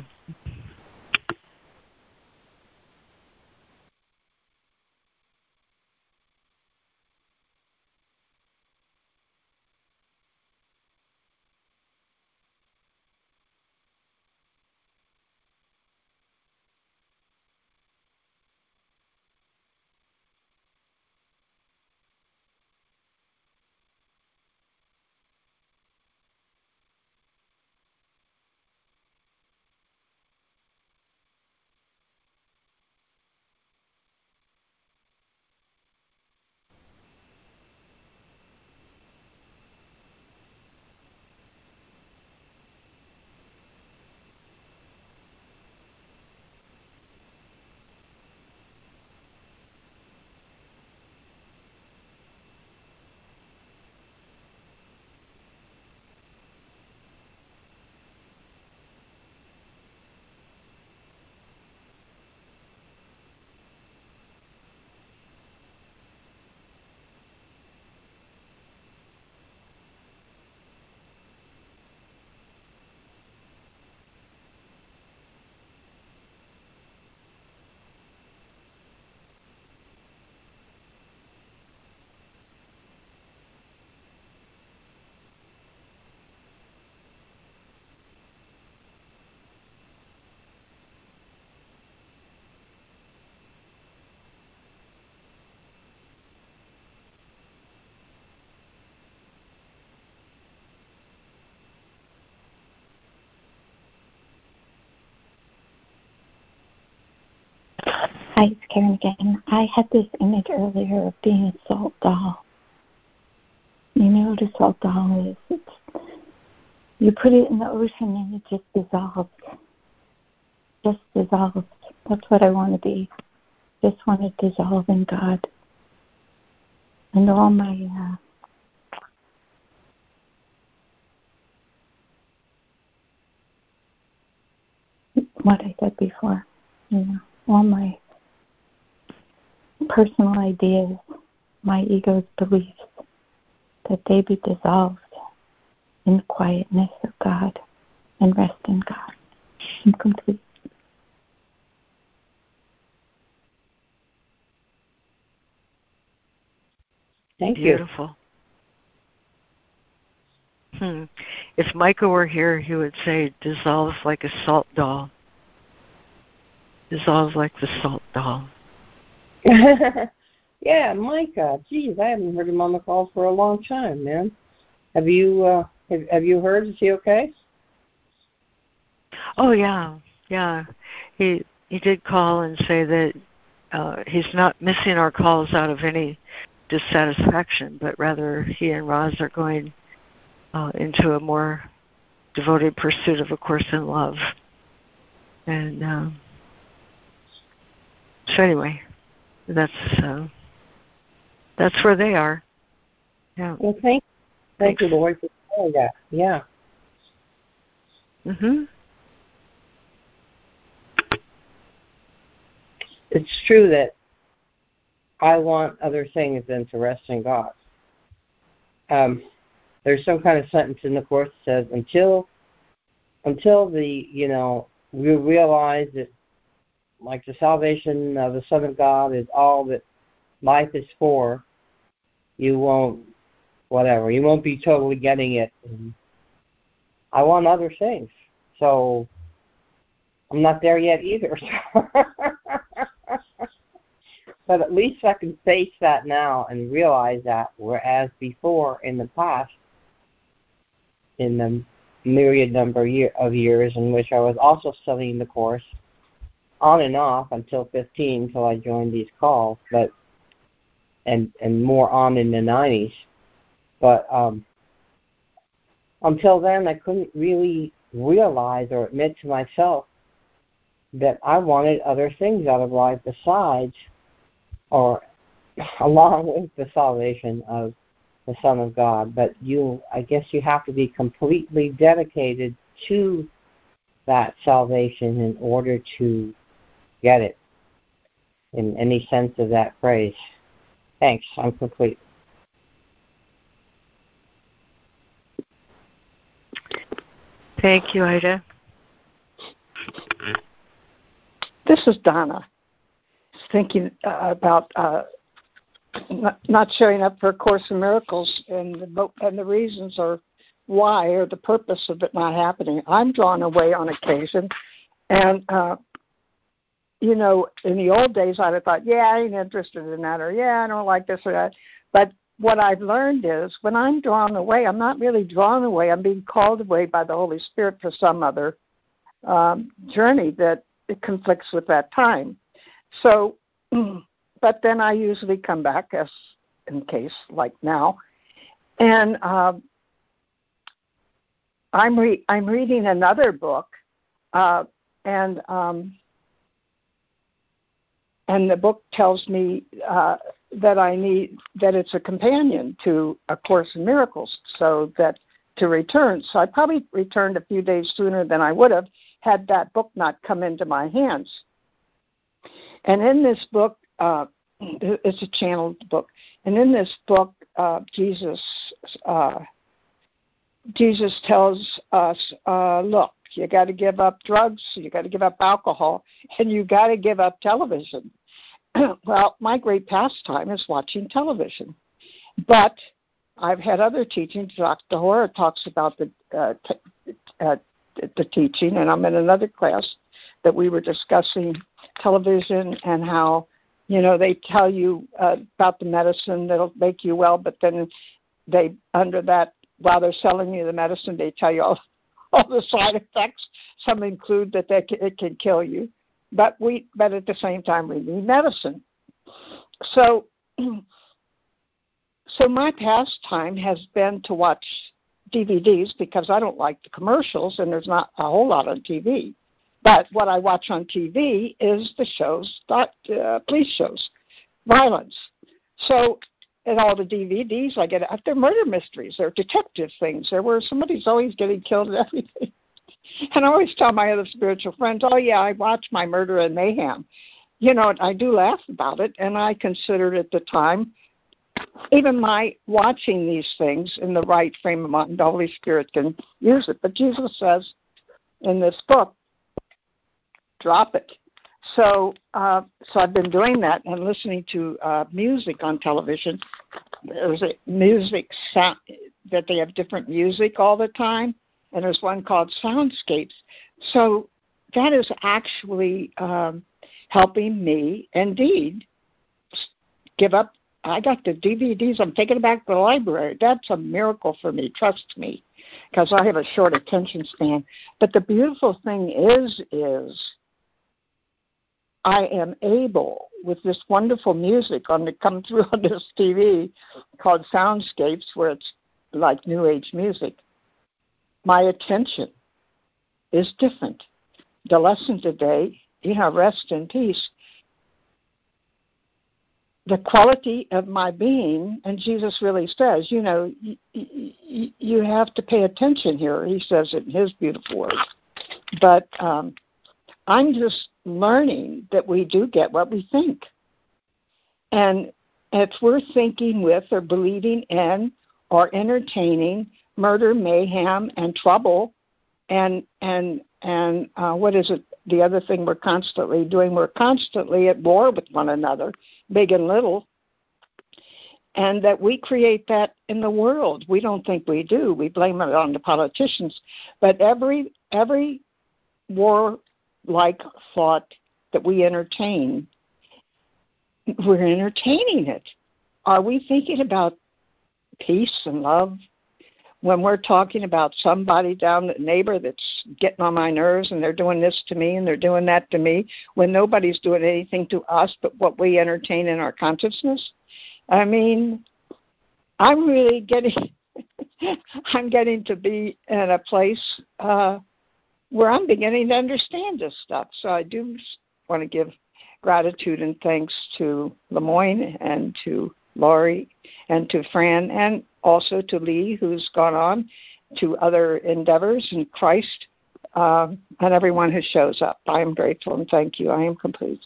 Hi, it's Karen again. I had this image earlier of being a salt doll. You know what a salt doll is? It's, you put it in the ocean and it just dissolves. Just dissolves. That's what I want to be. Just want to dissolve in God. And all my uh, what I said before, you know, all my personal ideas, my ego's beliefs, that they be dissolved in the quietness of God and rest in God. I'm complete. Thank Beautiful. you. Hmm. If Micah were here, he would say, dissolves like a salt doll. Dissolves like the salt doll. yeah, Micah. Geez, I haven't heard him on the call for a long time, man. Have you uh have, have you heard? Is he okay? Oh yeah, yeah. He he did call and say that uh, he's not missing our calls out of any dissatisfaction, but rather he and Roz are going uh, into a more devoted pursuit of A Course in Love. And um, so anyway, that's uh, that's where they are. Yeah. Well, thank, thank you, Lord, for saying that. Yeah. Mhm. It's true that I want other things than to rest in God. Um, there's some kind of sentence in the course that says until until the you know we realize that like the salvation of the Son of God is all that life is for, you won't whatever you won't be totally getting it. I want other things, so I'm not there yet either. but at least I can face that now and realize that, whereas before in the past, in the myriad number of years in which I was also studying the course on and off until 15 until I joined these calls, but and and more on in the 90s. But um, until then, I couldn't really realize or admit to myself that I wanted other things out of life besides or along with the salvation of the Son of God. But you, I guess, you have to be completely dedicated to that salvation in order to get it in any sense of that phrase. Thanks. I'm complete. Thank you, Ida. This is Donna. Thinking uh, about uh, not, not showing up for a Course in Miracles, and the, and the reasons are why or the purpose of it not happening. I'm drawn away on occasion, and uh, you know, in the old days, I'd have thought, yeah, I ain't interested in that, or yeah, I don't like this or that. But what I've learned is when I'm drawn away, I'm not really drawn away. I'm being called away by the Holy Spirit for some other um, journey that it conflicts with that time. So, but then I usually come back, as in case like now, and uh, I'm re- I'm reading another book, uh, and um, and the book tells me uh, that I need that it's a companion to A Course in Miracles, so that to return. So I probably returned a few days sooner than I would have had that book not come into my hands. And in this book, uh, it's a channeled book, and in this book, uh, Jesus uh, Jesus tells us, uh, look, you got to give up drugs, you got to give up alcohol, and you got to give up television. well, my great pastime is watching television, but I've had other teachings. Dr. Hora talks about the uh, t- uh, the teaching, and I'm in another class that we were discussing television and how you know they tell you uh, about the medicine that'll make you well, but then they under that while they're selling you the medicine, they tell you all all the side effects. Some include that they, it can kill you, but we but at the same time we need medicine. So so my pastime has been to watch DVDs because I don't like the commercials and there's not a whole lot on TV. But what I watch on TV is the shows, not uh, police shows, violence. So in all the DVDs I get, uh, they're murder mysteries, they're detective things. There where somebody's always getting killed and everything. And I always tell my other spiritual friends, "Oh yeah, I watch my Murder and Mayhem." You know, I do laugh about it, and I considered at the time even my watching these things in the right frame of mind, the Holy Spirit can use it. But Jesus says in this book, drop it. So, uh, so I've been doing that and listening to uh, music on television. There's a music sound that they have different music all the time, and there's one called Soundscapes. So that is actually um, helping me, indeed, give up I got the DVDs. I'm taking it back to the library. That's a miracle for me. Trust me, because I have a short attention span. But the beautiful thing is, is I am able with this wonderful music on the come through on this TV called Soundscapes, where it's like New Age music. My attention is different. The lesson today, you know, rest in peace the quality of my being, and Jesus really says, you know, y- y- you have to pay attention here. He says it in his beautiful words. But um, I'm just learning that we do get what we think. And if we're thinking with or believing in or entertaining murder, mayhem, and trouble, and and and uh, what is it? The other thing we're constantly doing, we're constantly at war with one another, big and little, and that we create that in the world. We don't think we do. We blame it on the politicians, but every every war like thought that we entertain, we're entertaining it. Are we thinking about peace and love when we're talking about somebody down the neighbor that's getting on my nerves and they're doing this to me and they're doing that to me when nobody's doing anything to us but what we entertain in our consciousness? I mean, I'm really getting I'm getting to be in a place uh where I'm beginning to understand this stuff. So I do want to give gratitude and thanks to LeMoyne and to Laurie and to Fran and also to Lee, who's gone on to other endeavors in Christ, um, and everyone who shows up. I am grateful and thank you. I am complete.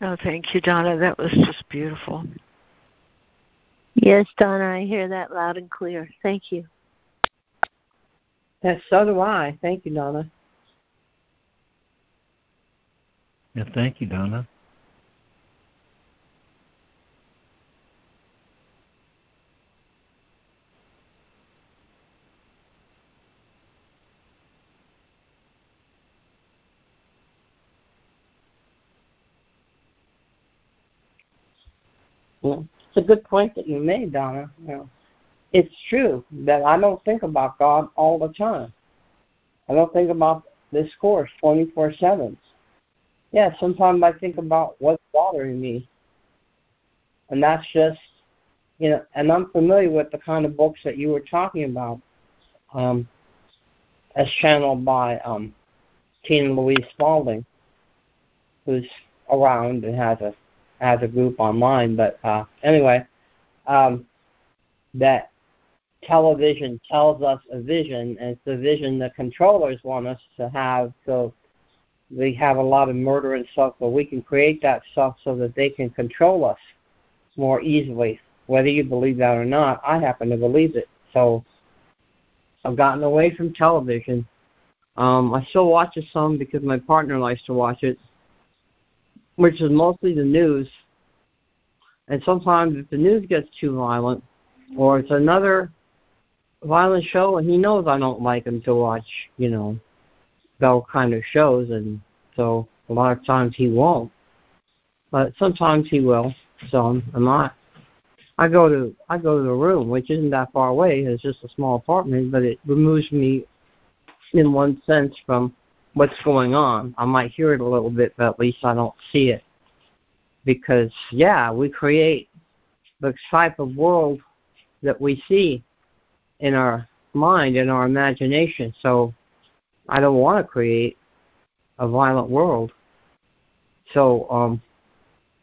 Oh, thank you, Donna. That was just beautiful. Yes, Donna, I hear that loud and clear. Thank you. Yes, so do I. Thank you, Donna. Yeah, thank you, Donna. It's a good point that you made, Donna. You know, it's true that I don't think about God all the time. I don't think about this course 24 7. Yeah, sometimes I think about what's bothering me. And that's just, you know, and I'm familiar with the kind of books that you were talking about um, as channeled by um, Tina Louise Spalding, who's around and has a has a group online. But uh, anyway, um, that television tells us a vision, and it's the vision the controllers want us to have. So we have a lot of murder and stuff, but we can create that stuff so that they can control us more easily. Whether you believe that or not, I happen to believe it. So I've gotten away from television. Um, I still watch it some because my partner likes to watch it, which is mostly the news. And sometimes if the news gets too violent, or it's another violent show, and he knows I don't like him to watch, you know, those kind of shows, and so a lot of times he won't. But sometimes he will. So I'm, I'm not. I go to I go to the room, which isn't that far away. It's just a small apartment, but it removes me, in one sense, from what's going on. I might hear it a little bit, but at least I don't see it. Because yeah, we create the type of world that we see in our mind, in our imagination. So I don't want to create a violent world. So, um,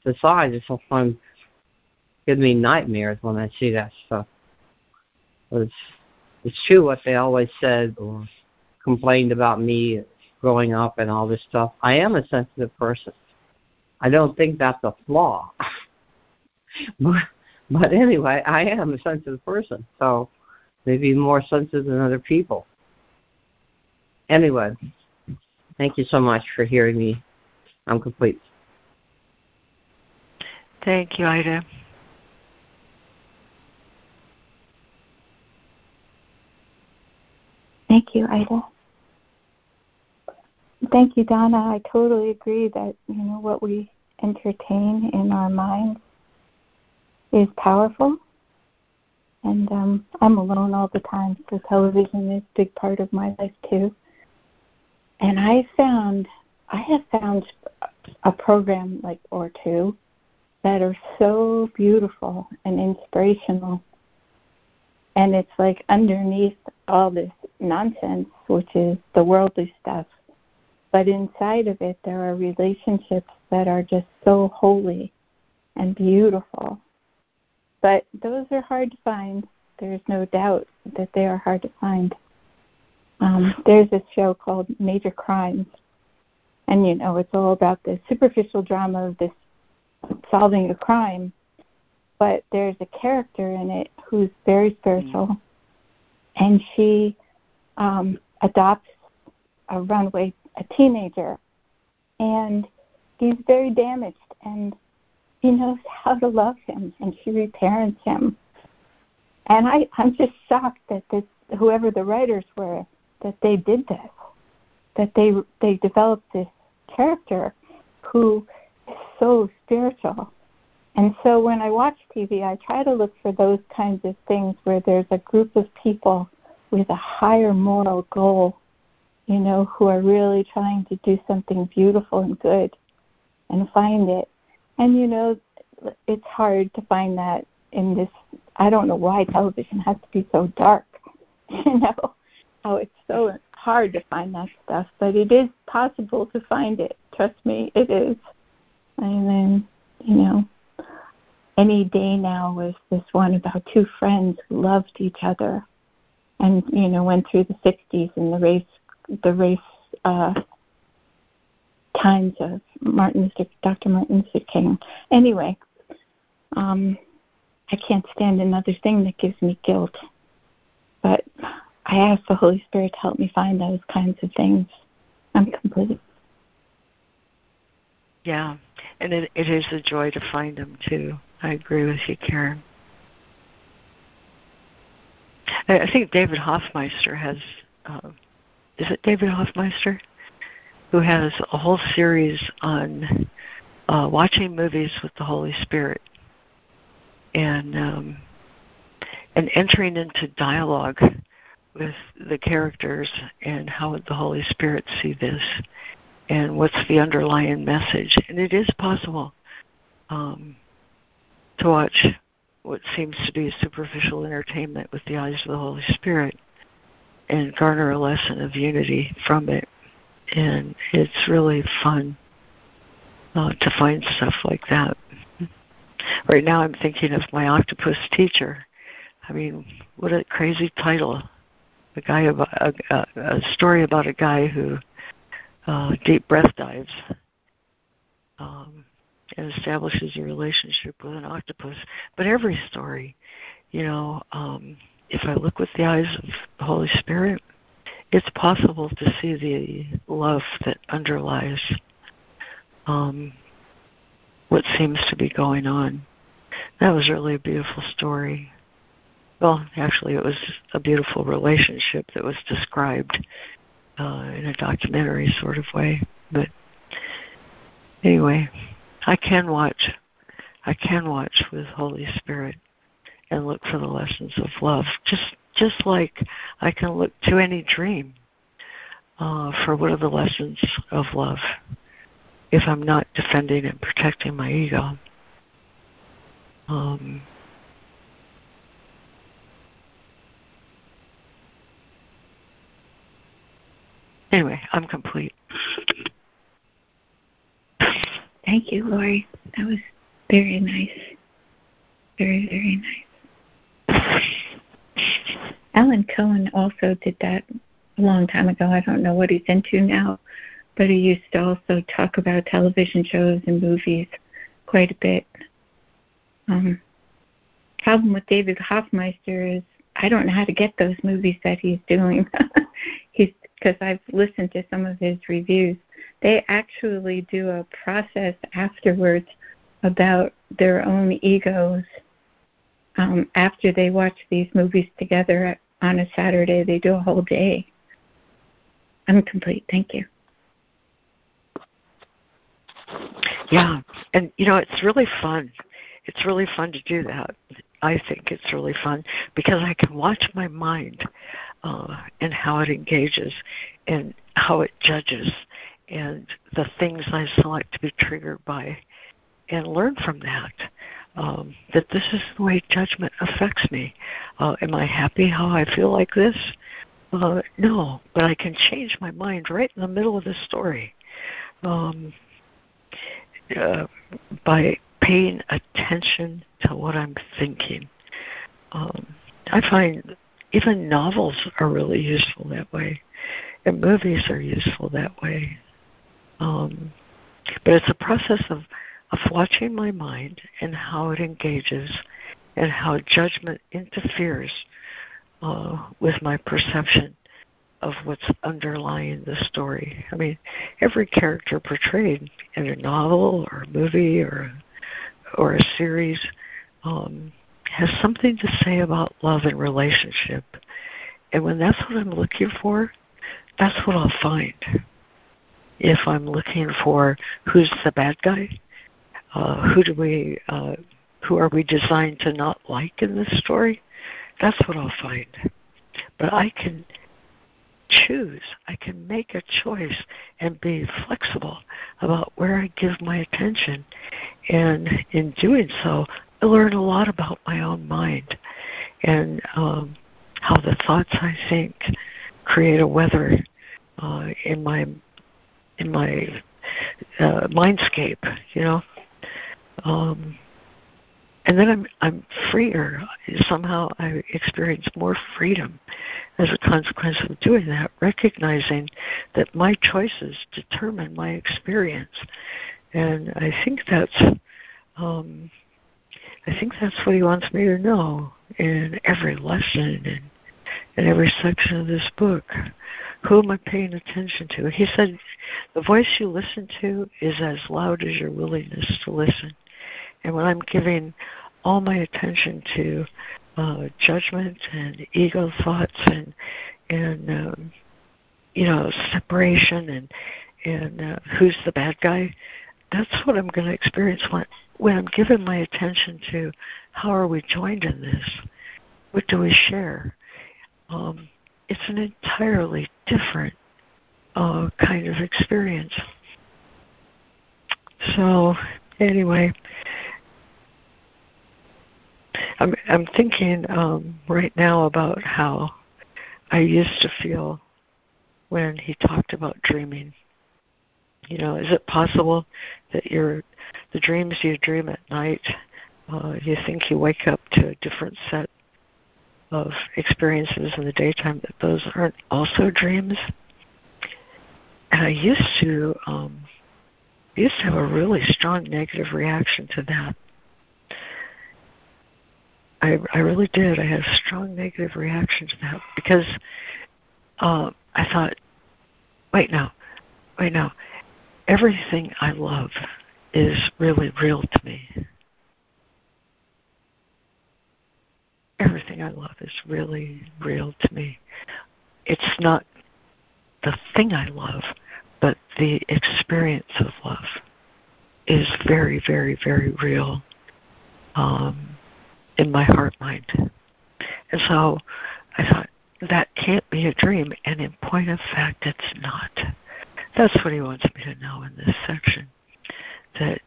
besides, it sometimes gives me nightmares when I see that stuff. It's, it's true what they always said or complained about me growing up and all this stuff. I am a sensitive person. I don't think that's a flaw. but, but anyway, I am a sensitive person. So maybe more sensitive than other people. Anyway, thank you so much for hearing me. I'm complete. Thank you, Ida. Thank you, Ida. Thank you, Donna. I totally agree that you know what we entertain in our minds is powerful. And um, I'm alone all the time, so television is a big part of my life too. And I found I have found a program like or two that are so beautiful and inspirational. And it's like underneath all this nonsense, which is the worldly stuff, but inside of it, there are relationships that are just so holy and beautiful. But those are hard to find. There's no doubt that they are hard to find. Um, there's a show called Major Crimes, and you know it's all about the superficial drama of this solving a crime. But there's a character in it who's very spiritual, mm-hmm. and she um, adopts a runaway a teenager, and he's very damaged, and he knows how to love him, and she reparents him. And I, I'm just shocked that this, whoever the writers were, that they did this, that they they developed this character who is so spiritual. And so when I watch TV, I try to look for those kinds of things where there's a group of people with a higher moral goal you know, who are really trying to do something beautiful and good and find it. And, you know, it's hard to find that in this. I don't know why television has to be so dark, you know, how it's so hard to find that stuff, but it is possible to find it. Trust me, it is. And then, you know, any day now was this one about two friends who loved each other and, you know, went through the 60s and the race the race uh, times of Martin Luther, Dr. Martin Luther King. Anyway, um, I can't stand another thing that gives me guilt. But I ask the Holy Spirit to help me find those kinds of things. I'm complete. Yeah, and it, it is a joy to find them too. I agree with you, Karen. I think David Hoffmeister has uh, is it David Hoffmeister, who has a whole series on uh, watching movies with the Holy Spirit and um, and entering into dialogue with the characters and how would the Holy Spirit see this and what's the underlying message. And it is possible um, to watch what seems to be superficial entertainment with the eyes of the Holy Spirit and garner a lesson of unity from it. And it's really fun uh, to find stuff like that. Right now, I'm thinking of my octopus teacher. I mean, what a crazy title! A guy about a, a, a story about a guy who uh, deep breath dives um, and establishes a relationship with an octopus. But every story, you know, um, if I look with the eyes of the Holy Spirit, it's possible to see the love that underlies um, what seems to be going on. That was really a beautiful story. Well, actually, it was a beautiful relationship that was described uh, in a documentary sort of way. But anyway, I can watch. I can watch with Holy Spirit and look for the lessons of love. Just just like I can look to any dream uh, for what are the lessons of love if I'm not defending and protecting my ego. Um, anyway, I'm complete. Thank you, Lori. That was very nice. Very, very nice. Alan Cohen also did that a long time ago. I don't know what he's into now, but he used to also talk about television shows and movies quite a bit. Um, problem with David Hoffmeister is I don't know how to get those movies that he's doing. he's because I've listened to some of his reviews. They actually do a process afterwards about their own egos um, after they watch these movies together on a Saturday. They do a whole day. I'm complete. Thank you. Yeah, and you know it's really fun. It's really fun to do that. I think it's really fun because I can watch my mind uh, and how it engages and how it judges and the things I select to be triggered by and learn from that um, that this is the way judgment affects me. Uh, am I happy how I feel like this? Uh, no, but I can change my mind right in the middle of the story um, uh, by paying attention to what I'm thinking. Um, I find even novels are really useful that way, and movies are useful that way. Um, but it's a process of, of watching my mind and how it engages and how judgment interferes uh, with my perception of what's underlying the story. I mean, every character portrayed in a novel or a movie or or a series um, has something to say about love and relationship. And when that's what I'm looking for, that's what I'll find. If I'm looking for who's the bad guy, who do we, uh, who are we designed to not like in this story, that's what I'll find. But I can choose. I can make a choice and be flexible about where I give my attention. And in doing so, I learn a lot about my own mind and um, how the thoughts I think create a weather uh, in my in my uh, mindscape. You know. Um, and then I'm I'm freer. Somehow I experience more freedom as a consequence of doing that, recognizing that my choices determine my experience, and I think that's um, I think that's what he wants me to know in every lesson and in every section of this book. Who am I paying attention to? He said, the voice you listen to is as loud as your willingness to listen. And when I'm giving all my attention to uh, judgment and ego thoughts and and um, you know separation and and uh, who's the bad guy, that's what I'm going to experience when when I'm giving my attention to how are we joined in this, what do we share. Um, it's an entirely different uh, kind of experience. So anyway, I'm I'm thinking um, right now about how I used to feel when he talked about dreaming. You know, is it possible that your the dreams you dream at night, uh, you think you wake up to a different set of experiences in the daytime that those aren't also dreams? And I used to um, used to have a really strong negative reaction to that. I I really did. I had a strong negative reaction to that because uh, I thought, wait now, wait now, everything I love is really real to me. Everything I love is really real to me. It's not the thing I love, but the experience of love is very, very, very real. Um, in my heart mind. And so I thought, that can't be a dream. And in point of fact, it's not. That's what he wants me to know in this section. That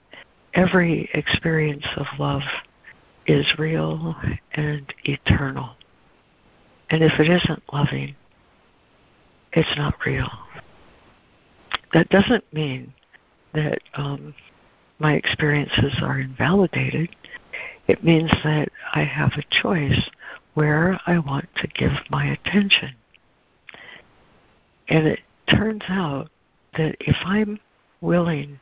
every experience of love is real and eternal. And if it isn't loving, it's not real. That doesn't mean that um, my experiences are invalidated. It means that I have a choice where I want to give my attention. And it turns out that if I'm willing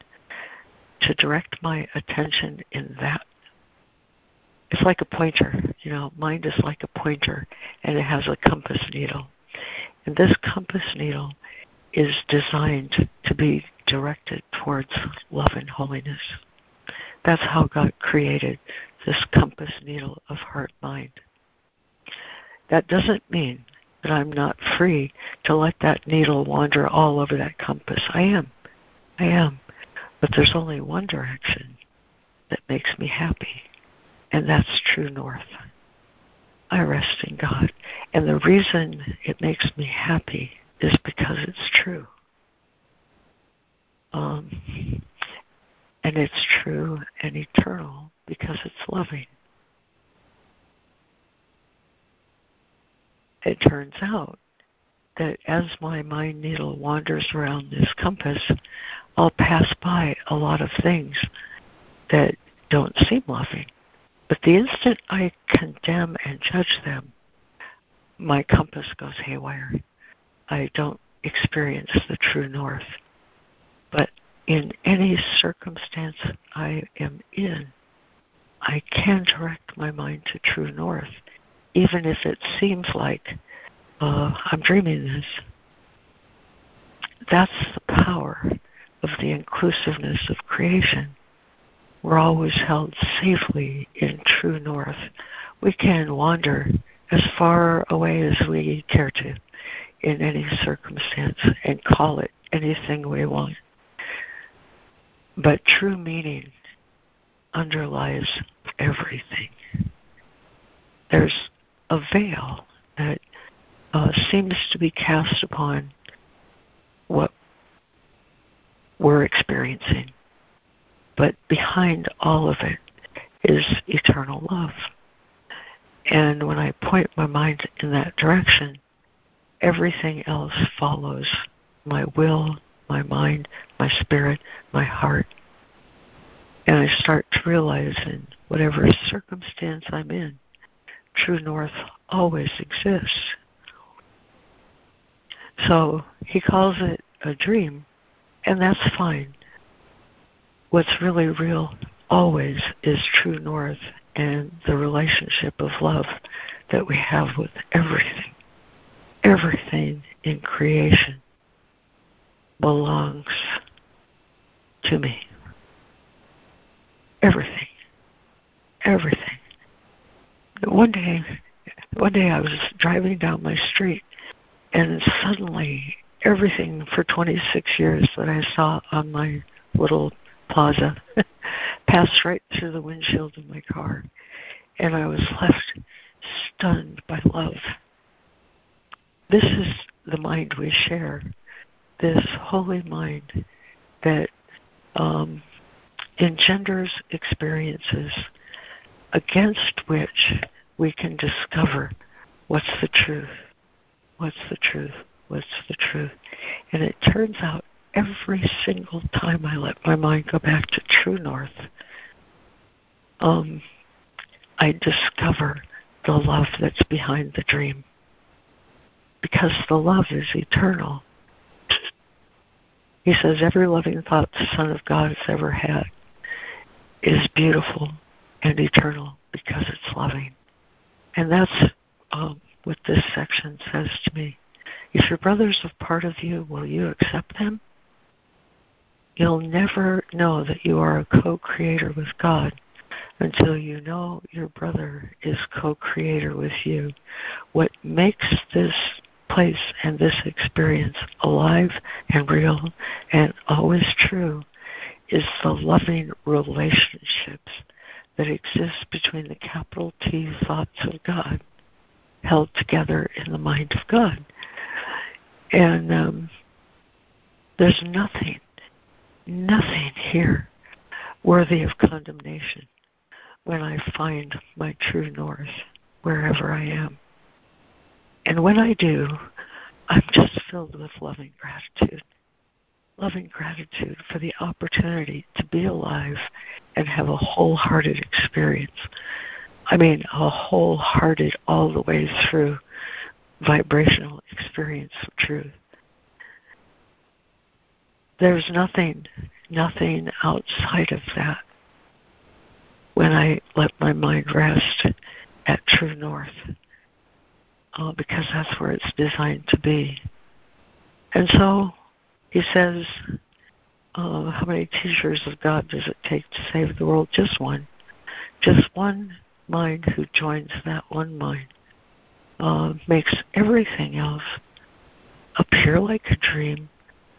to direct my attention in that, it's like a pointer. You know, mind is like a pointer and it has a compass needle. And this compass needle is designed to be directed towards love and holiness. That's how God created this compass needle of heart mind. That doesn't mean that I'm not free to let that needle wander all over that compass. I am. I am. But there's only one direction that makes me happy, and that's true north. I rest in God. And the reason it makes me happy is because it's true. Um, and it's true and eternal because it's loving. It turns out that as my mind needle wanders around this compass, I'll pass by a lot of things that don't seem loving. But the instant I condemn and judge them, my compass goes haywire. I don't experience the true north. But in any circumstance I am in, I can direct my mind to true north, even if it seems like uh, I'm dreaming this. That's the power of the inclusiveness of creation. We're always held safely in true north. We can wander as far away as we care to in any circumstance and call it anything we want. But true meaning underlies everything. There's a veil that uh, seems to be cast upon what we're experiencing. But behind all of it is eternal love. And when I point my mind in that direction, everything else follows my will, my mind, my spirit, my heart. And I start to realize in whatever circumstance I'm in, true north always exists. So he calls it a dream, and that's fine. What's really real always is true north and the relationship of love that we have with everything. Everything in creation belongs to me. Everything. Everything. One day one day I was driving down my street and suddenly everything for 26 years that I saw on my little plaza passed right through the windshield of my car and I was left stunned by love. This is the mind we share this holy mind that um, engenders experiences against which we can discover what's the truth, what's the truth, what's the truth. And it turns out every single time I let my mind go back to true north, um, I discover the love that's behind the dream. Because the love is eternal. He says every loving thought the Son of God has ever had is beautiful and eternal because it's loving. And that's um, what this section says to me. If your brothers a part of you, will you accept them? You'll never know that you are a co creator with God until you know your brother is co creator with you. What makes this place and this experience alive and real and always true is the loving relationships that exist between the capital T thoughts of God held together in the mind of God. And um, there's nothing, nothing here worthy of condemnation when I find my true north wherever I am. And when I do, I'm just filled with loving gratitude. Loving gratitude for the opportunity to be alive and have a wholehearted experience. I mean, a wholehearted, all the way through vibrational experience of truth. There's nothing, nothing outside of that when I let my mind rest at true north uh, because that's where it's designed to be. And so he says, uh, How many teachers of God does it take to save the world? Just one. Just one mind who joins that one mind uh, makes everything else appear like a dream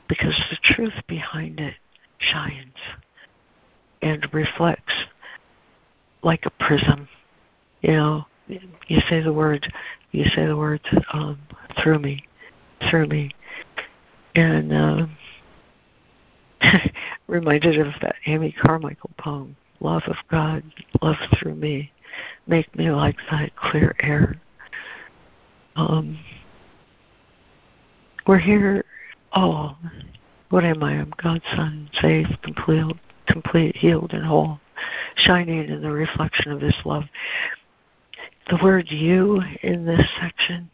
because the truth behind it shines and reflects like a prism. You know, you say the word, you say the words um, through me, through me, and uh, reminded of that Amy Carmichael poem, "Love of God, love through me, make me like thy clear air." Um, we're here all. What am I? I'm God's son, saved, complete, complete, healed, and whole, shining in the reflection of His love. The word "you" in this section.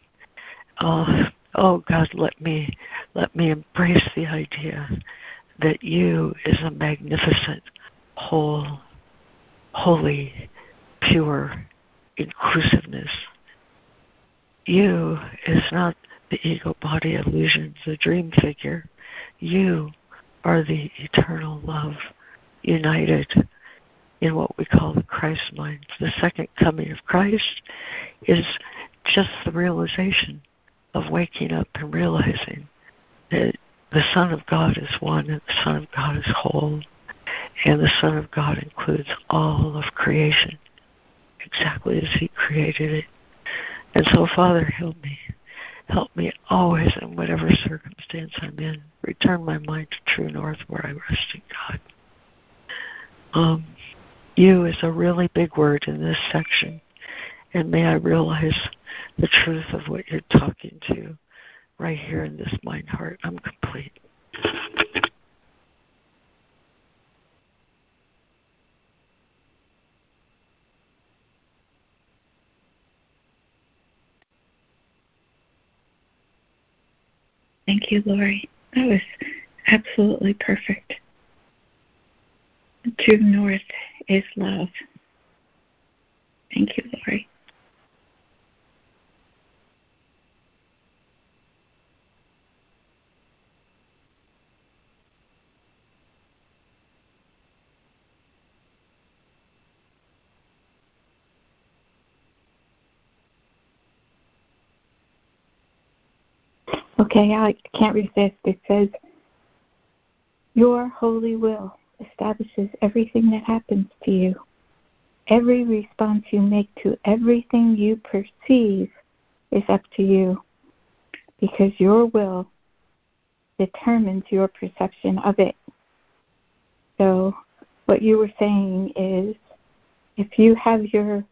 Uh, oh God, let me let me embrace the idea that you is a magnificent, whole, holy, pure inclusiveness. You is not the ego body illusion, the dream figure. You are the eternal love united in what we call the Christ mind. The second coming of Christ is just the realization of waking up and realizing that the Son of God is one and the Son of God is whole, and the Son of God includes all of creation exactly as He created it. And so, Father, help me. Help me always in whatever circumstance I'm in. Return my mind to true north where I rest in God. Um, you is a really big word in this section. And may I realize the truth of what you're talking to right here in this mind heart. I'm complete. Thank you, Lori. That was absolutely perfect. True north is love. Thank you, Lori. Okay, I can't resist. It says, Your holy will establishes everything that happens to you. Every response you make to everything you perceive is up to you because your will determines your perception of it. So, what you were saying is if you have your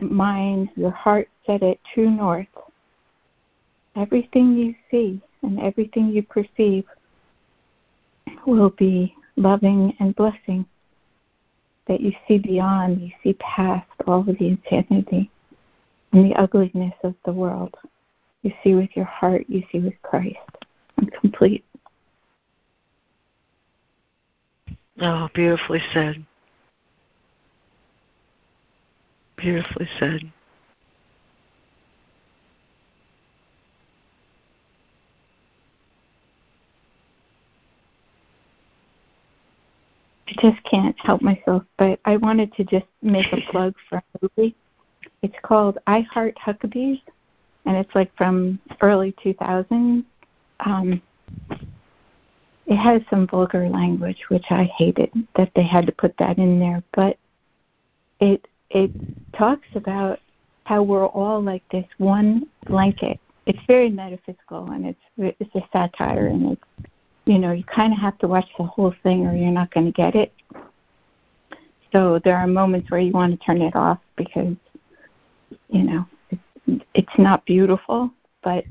mind, your heart set at true north, everything you see and everything you perceive will be loving and blessing. That you see beyond, you see past all of the insanity and the ugliness of the world. You see with your heart, you see with Christ. I'm complete. Oh, beautifully said. Beautifully said. I just can't help myself, but I wanted to just make a plug for a movie. It's called I Heart Huckabees, and it's like from early 2000s. Um, it has some vulgar language, which I hated that they had to put that in there, but it it talks about how we're all like this one blanket. It's very metaphysical, and it's it's a satire, and it's you know, you kind of have to watch the whole thing or you're not going to get it. So there are moments where you want to turn it off because, you know, it's, it's not beautiful, but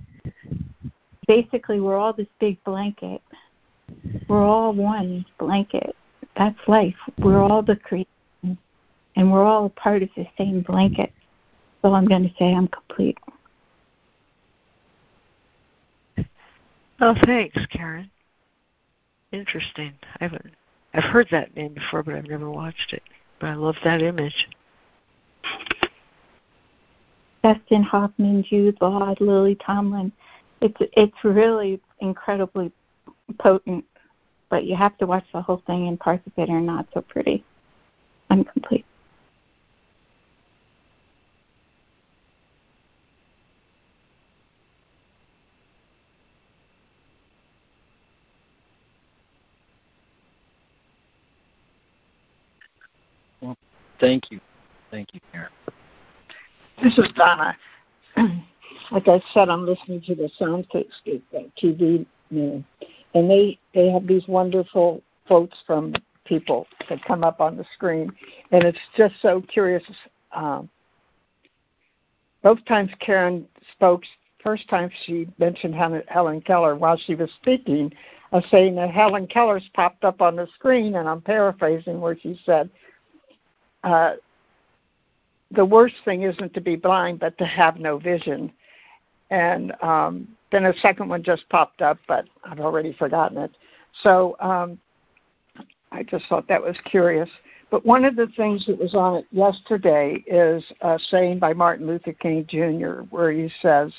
basically we're all this big blanket. We're all one blanket. That's life. We're all the creation, and we're all part of the same blanket. So I'm going to say I'm complete. Oh, thanks, Karen. Interesting. I haven't. I've heard that name before, but I've never watched it. But I love that image. Dustin Hoffman, Jude Law, Lily Tomlin. It's it's really incredibly potent, but you have to watch the whole thing, and parts of it are not so pretty. Incomplete. Thank you. Thank you, Karen. This is Donna. like I said, I'm listening to the Soundscape TV and they they have these wonderful quotes from people that come up on the screen, and it's just so curious. Um, both times Karen spoke first time she mentioned Helen Keller while she was speaking, uh, saying that Helen Keller's popped up on the screen, and I'm paraphrasing where she said, uh, "The worst thing isn't to be blind, but to have no vision." And um, then a second one just popped up, but I've already forgotten it. So um, I just thought that was curious. But one of the things that was on it yesterday is a saying by Martin Luther King Jr., where he says,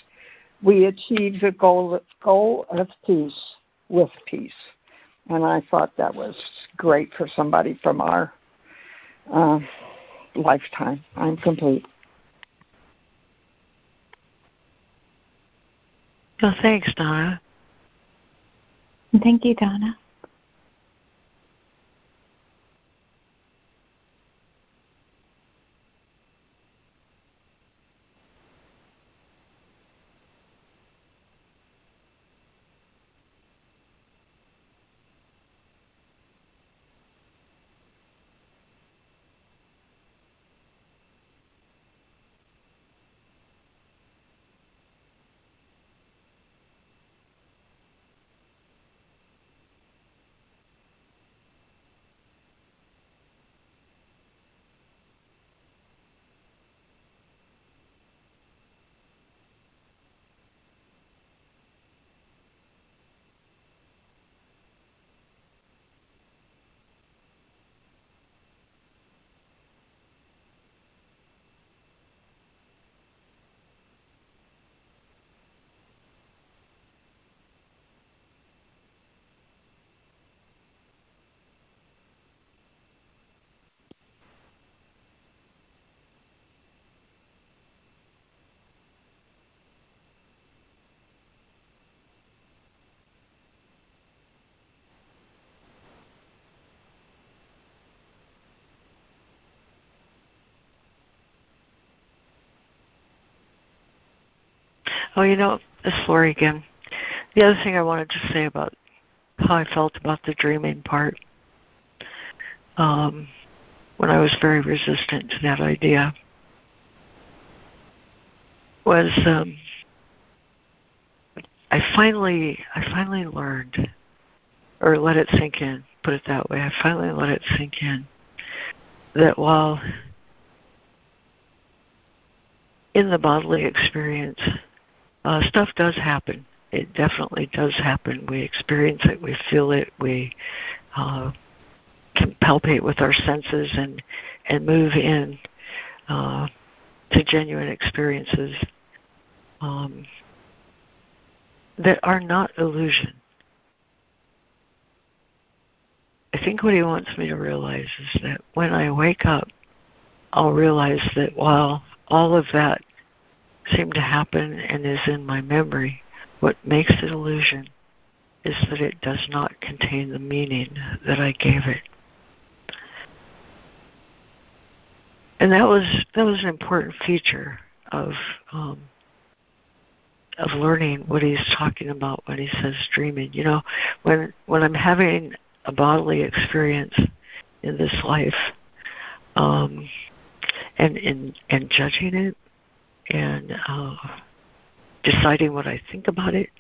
We achieve the goal, goal of peace with peace. And I thought that was great for somebody from our uh, lifetime. I'm complete. Well, thanks, Donna. Thank you, Donna. Oh, you know, it's Lori again. The other thing I wanted to say about how I felt about the dreaming part, um, when I was very resistant to that idea, was um, I finally I finally learned, or let it sink in. Put it that way. I finally let it sink in that while in the bodily experience uh, stuff does happen. It definitely does happen. We experience it, we feel it, we uh, can palpate with our senses and and move in uh, to genuine experiences um, that are not illusion. I think what he wants me to realize is that when I wake up, I'll realize that while all of that seemed to happen and is in my memory, what makes it illusion is that it does not contain the meaning that I gave it. And that was that was an important feature of um, of learning what he's talking about when he says dreaming. You know, when when I'm having a bodily experience in this life, um, and in and judging it, and uh, deciding what I think about it.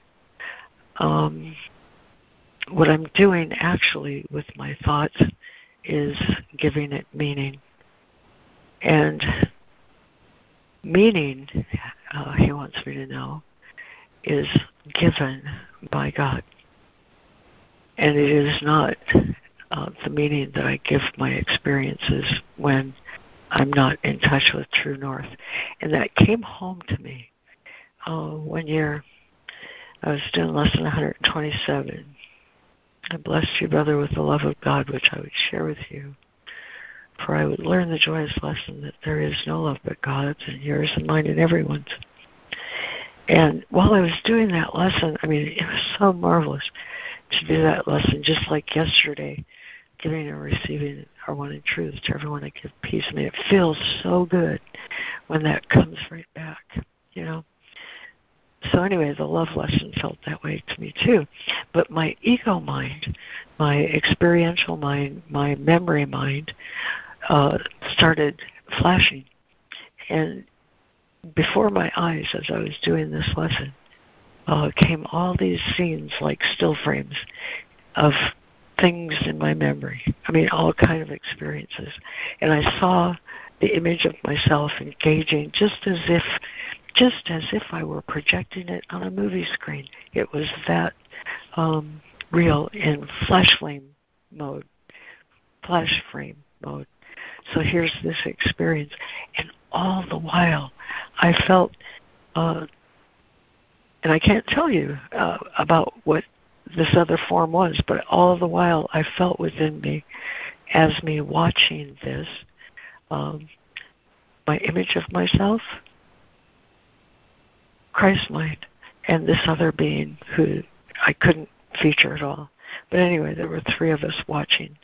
Um, what I'm doing actually with my thoughts is giving it meaning. And meaning, uh, he wants me to know, is given by God. And it is not uh, the meaning that I give my experiences when I'm not in touch with True North. And that came home to me uh, one year. I was doing lesson 127. I blessed you, brother, with the love of God, which I would share with you. For I would learn the joyous lesson that there is no love but God's, and yours and mine and everyone's. And while I was doing that lesson, I mean, it was so marvelous to do that lesson just like yesterday giving and receiving are one in truth to everyone I give peace. I mean, it feels so good when that comes right back, you know. So anyway, the love lesson felt that way to me too. But my ego mind, my experiential mind, my memory mind, uh, started flashing, and before my eyes as I was doing this lesson uh, came all these scenes like still frames of things in my memory. I mean, all kind of experiences, and I saw the image of myself engaging just as if just as if I were projecting it on a movie screen. It was that um, real in flash flame mode, flash frame mode. So here's this experience, and all the while, I felt, uh, and I can't tell you uh, about what this other form was, but all the while, I felt within me, as me watching this, um, my image of myself, Christ mind, and this other being who I couldn't feature at all. But anyway, there were three of us watching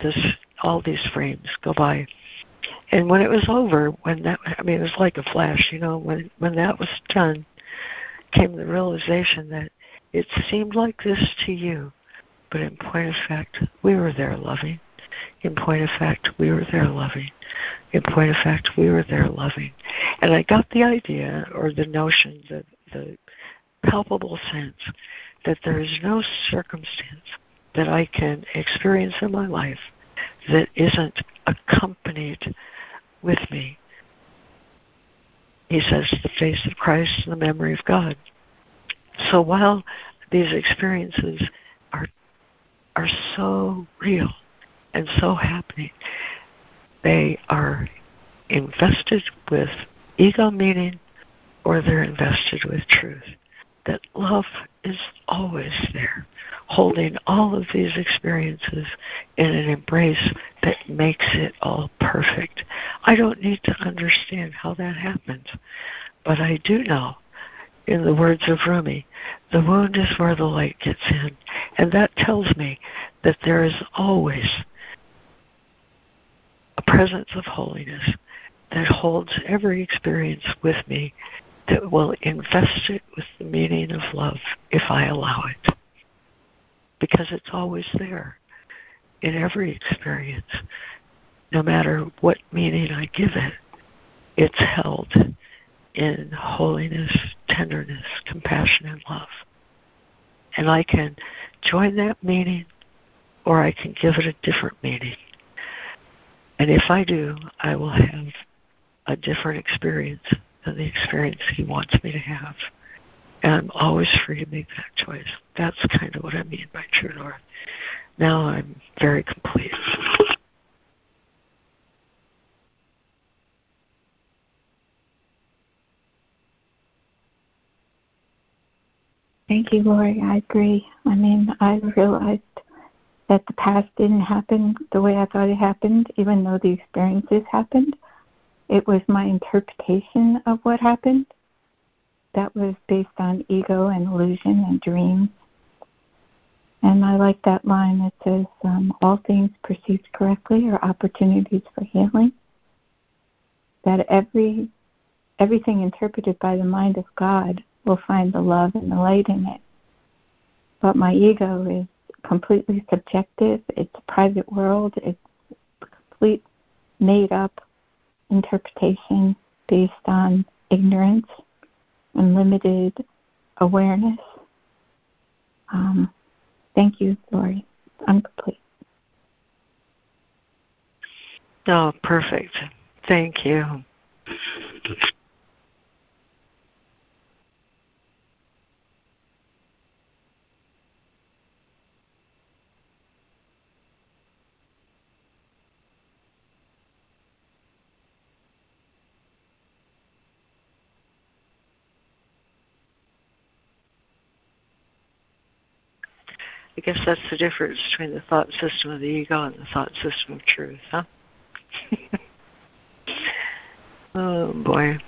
this all these frames go by. And when it was over, when that I mean it was like a flash, you know, when when that was done, came the realization that it seemed like this to you, but in point of fact, we were there loving. In point of fact, we were there loving. In point of fact, we were there loving. And I got the idea or the notion, the, the palpable sense that there is no circumstance that I can experience in my life that isn't accompanied with me. He says, the face of Christ and the memory of God. So while these experiences are are so real and so happening, they are invested with ego meaning or they're invested with truth that love is always there, holding all of these experiences in an embrace that makes it all perfect. I don't need to understand how that happens, but I do know, in the words of Rumi, the wound is where the light gets in. And that tells me that there is always a presence of holiness that holds every experience with me that will invest it with the meaning of love if I allow it. Because it's always there in every experience. No matter what meaning I give it, it's held in holiness, tenderness, compassion, and love. And I can join that meaning or I can give it a different meaning. And if I do, I will have a different experience than the experience He wants me to have. And I'm always free to make that choice. That's kind of what I mean by true north. Now I'm very complete. Thank you, Lori. I agree. I mean, I realized that the past didn't happen the way I thought it happened, even though the experiences happened. It was my interpretation of what happened that was based on ego and illusion and dreams. And I like that line that says, um, all things perceived correctly are opportunities for healing. That every everything interpreted by the mind of God will find the love and the light in it. But my ego is completely subjective. It's a private world. It's complete made up interpretation based on ignorance and limited awareness. Um, thank you, Lori. I'm complete. Oh, perfect. Thank you. I guess that's the difference between the thought system of the ego and the thought system of truth, huh? oh boy.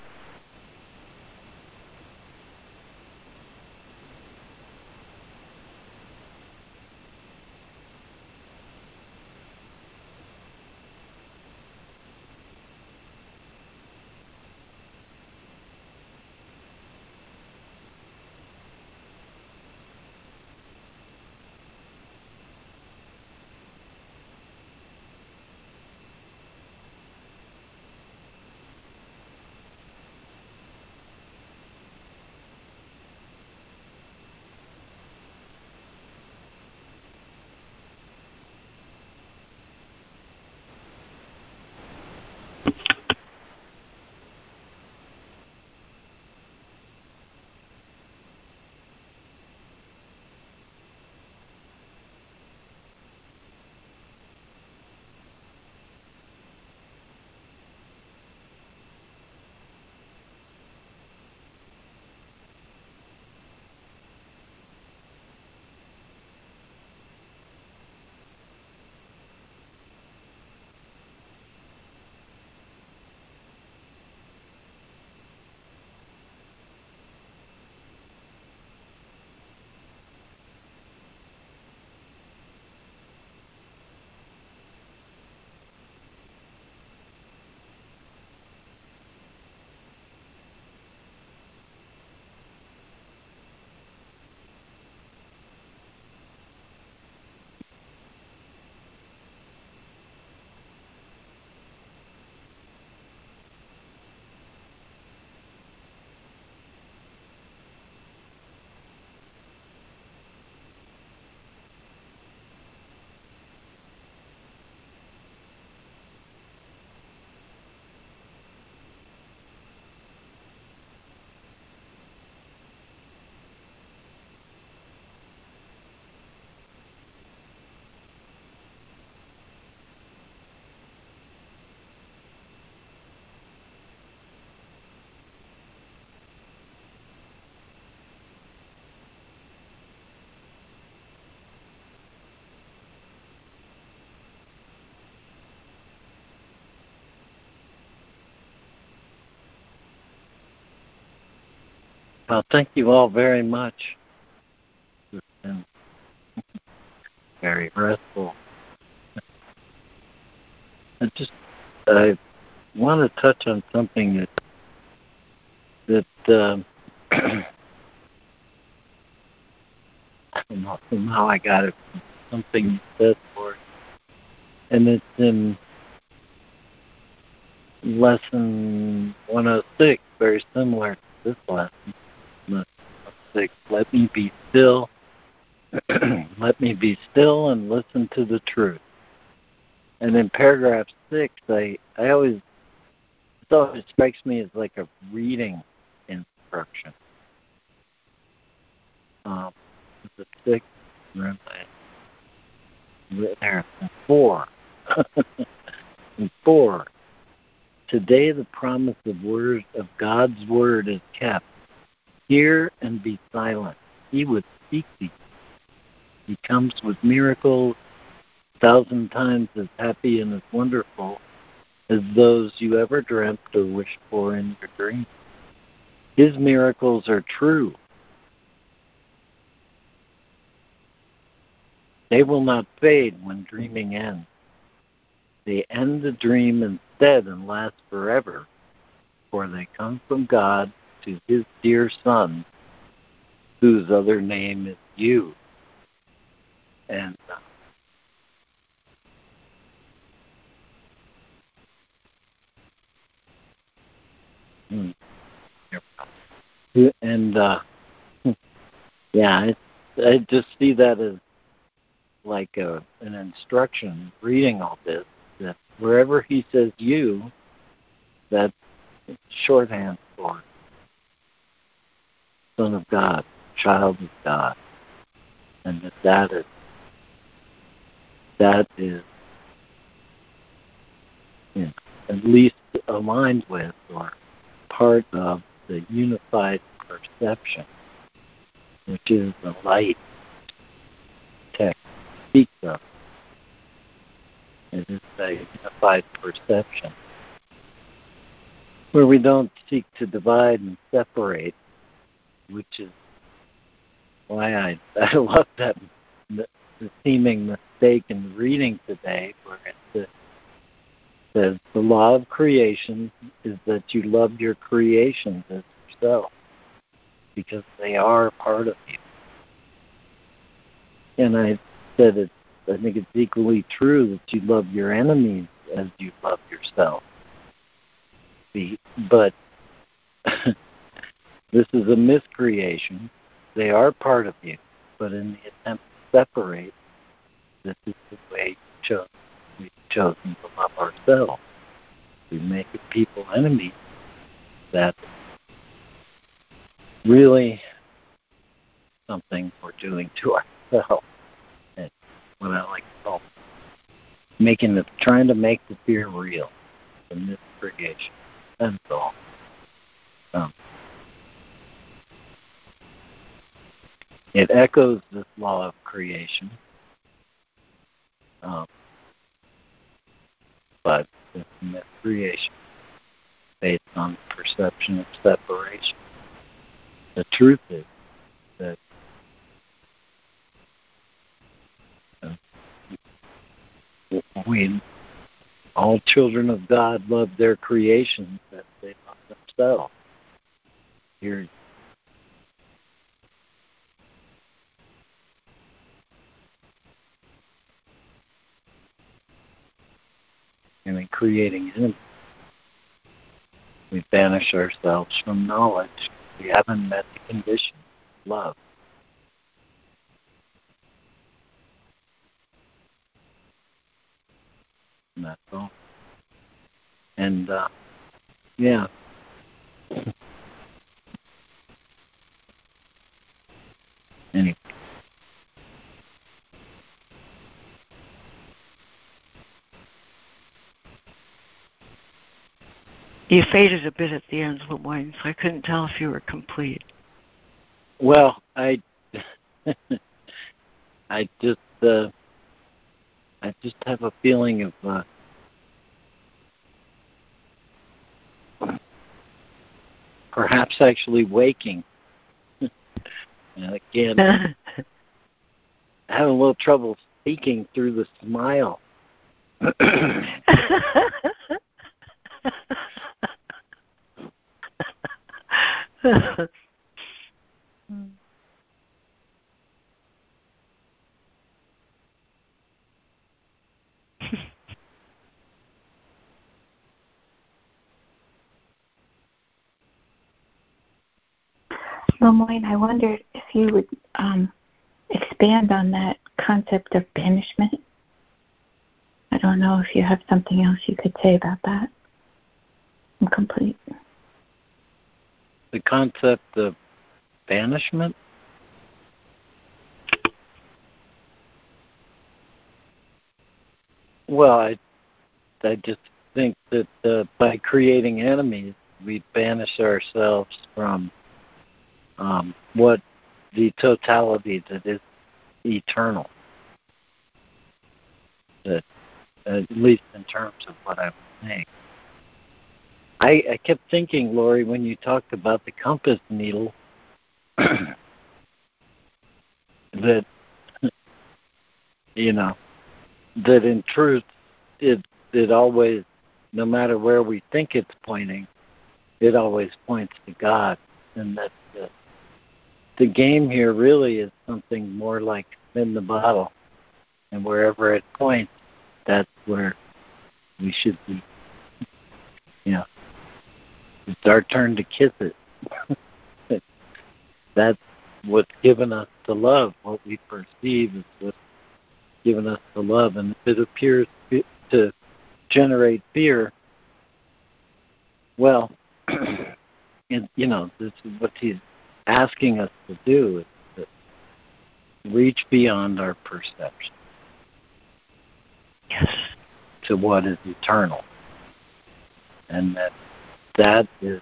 Well, thank you all very much. It's been very restful. I just I want to touch on something that that um, I don't know somehow I got it from something you said for it, and it's in lesson 106, very similar to this lesson. Six. Let me be still. Let me be still and listen to the truth. And in paragraph six, I I always it strikes me as like a reading instruction. Um, the six, there, four, four. Today, the promise of word of God's word is kept. Hear and be silent. He would speak thee. He comes with miracles a thousand times as happy and as wonderful as those you ever dreamt or wished for in your dreams. His miracles are true. They will not fade when dreaming ends. They end the dream instead and last forever, for they come from God to his dear Son, whose other name is you. And uh, hmm. and uh, yeah, I, I just see that as like a, an instruction reading all this that wherever he says you, that's shorthand for Son of God, child of God, and that that is that is you know, at least aligned with or part of the unified perception, which is the light text speaks of. It is a unified perception where we don't seek to divide and separate which is why I I love that the, the seeming mistake in reading today, where it says the law of creation is that you love your creations as yourself because they are part of you. And I said it. I think it's equally true that you love your enemies as you love yourself. But This is a miscreation. They are part of you, but in the attempt to separate, this is the way we've chosen to love ourselves. We make people enemies that really something we're doing to ourselves. And what I like to call making the trying to make the fear real, the miscreation. That's all. Um, It echoes this law of creation, um, but it's creation based on perception of separation. The truth is that uh, we, all children of God, love their creations as they love themselves. Here, and in creating enemies. We banish ourselves from knowledge. We haven't met the condition love. And that's all. And uh, yeah. anyway. You faded a bit at the end, LeMoyne, so I couldn't tell if you were complete. Well, I, I just, uh, I just have a feeling of uh, perhaps actually waking And again, having a little trouble speaking through the smile. LeMoyne, I wondered if you would um, expand on that concept of banishment. I don't know if you have something else you could say about that. I'm complete. The concept of banishment? Well, I, I just think that uh, by creating enemies, we banish ourselves from um, what the totality that is eternal. That, at least in terms of what I'm saying. I, I kept thinking, Lori, when you talked about the compass needle, that you know that in truth it it always no matter where we think it's pointing it always points to god. And that the, the game here really is something more like spin the bottle. And wherever it points that's where we should be. Know it's our turn to kiss it that's what's given us the love. What we perceive is what's given us the love. And if it appears to generate fear, well, and, you know, this is what he's asking us to do is to reach beyond our perception. Yes. To what is eternal. And that that is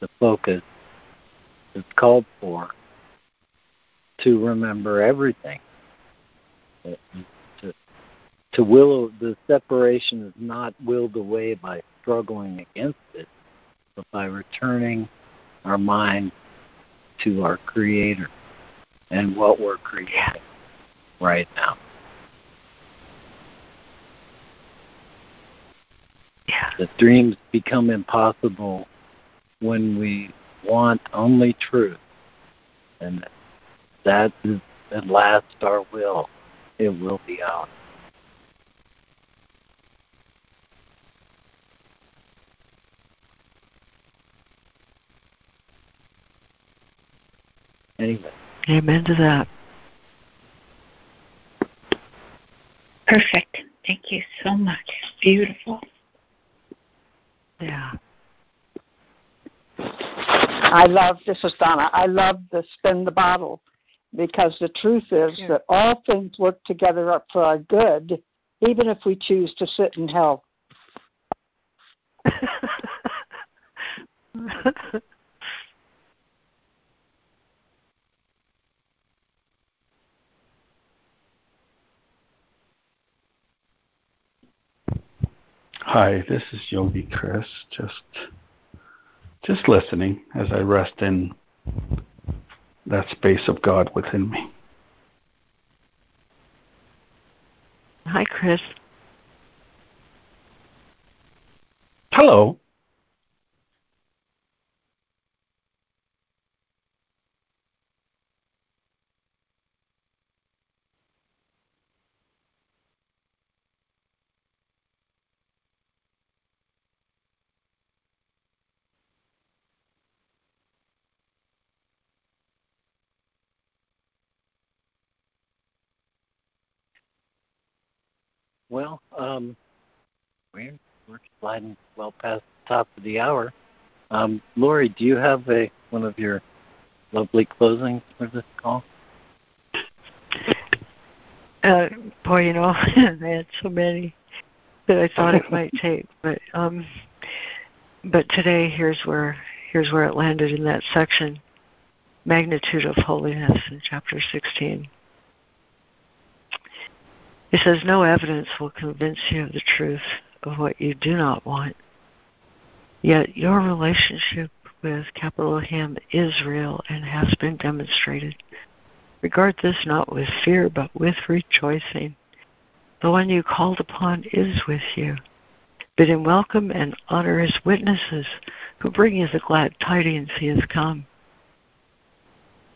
the focus is called for to remember everything. To, to will the separation is not willed away by struggling against it, but by returning our mind to our Creator and what we're creating right now. Yeah. The dreams become impossible when we want only truth, and that is at last our will. It will be ours. Anyway. Amen to that. Perfect. Thank you so much. Beautiful. Yeah. I love this is Donna. I love the spin the bottle because the truth is that all things work together up for our good, even if we choose to sit in hell. Hi, this is Yogi Chris. Just just listening as I rest in that space of God within me. Hi, Chris. Hello. Well, um, we're, we're sliding well past the top of the hour. Um, Lori, do you have a one of your lovely closings for this call? Uh, boy, you know, I had so many that I thought it might take, but um, but today here's where here's where it landed in that section, magnitude of holiness in chapter 16. It says, No evidence will convince you of the truth of what you do not want. Yet your relationship with capital Him is real and has been demonstrated. Regard this not with fear, but with rejoicing. The one you called upon is with you. Bid him welcome and honor his witnesses who bring you the glad tidings he has come.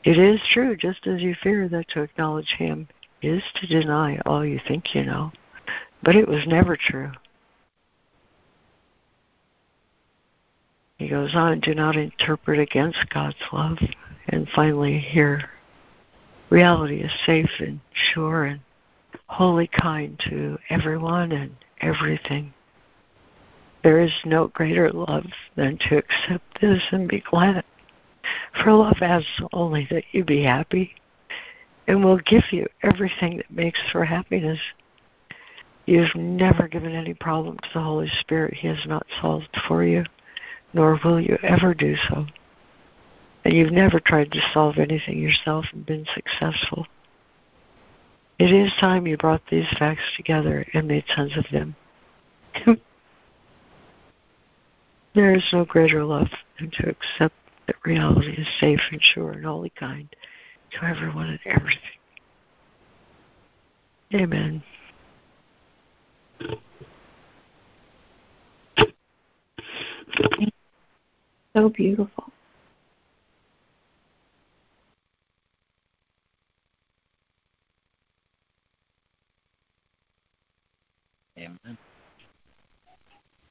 It is true, just as you fear, that to acknowledge him is to deny all you think you know. But it was never true. He goes on, do not interpret against God's love. And finally, here, reality is safe and sure and wholly kind to everyone and everything. There is no greater love than to accept this and be glad. For love asks only that you be happy and will give you everything that makes for happiness. You've never given any problem to the Holy Spirit. He has not solved for you, nor will you ever do so. And you've never tried to solve anything yourself and been successful. It is time you brought these facts together and made sense of them. there is no greater love than to accept that reality is safe and sure and wholly kind to everyone and everything. Amen. So beautiful. Amen.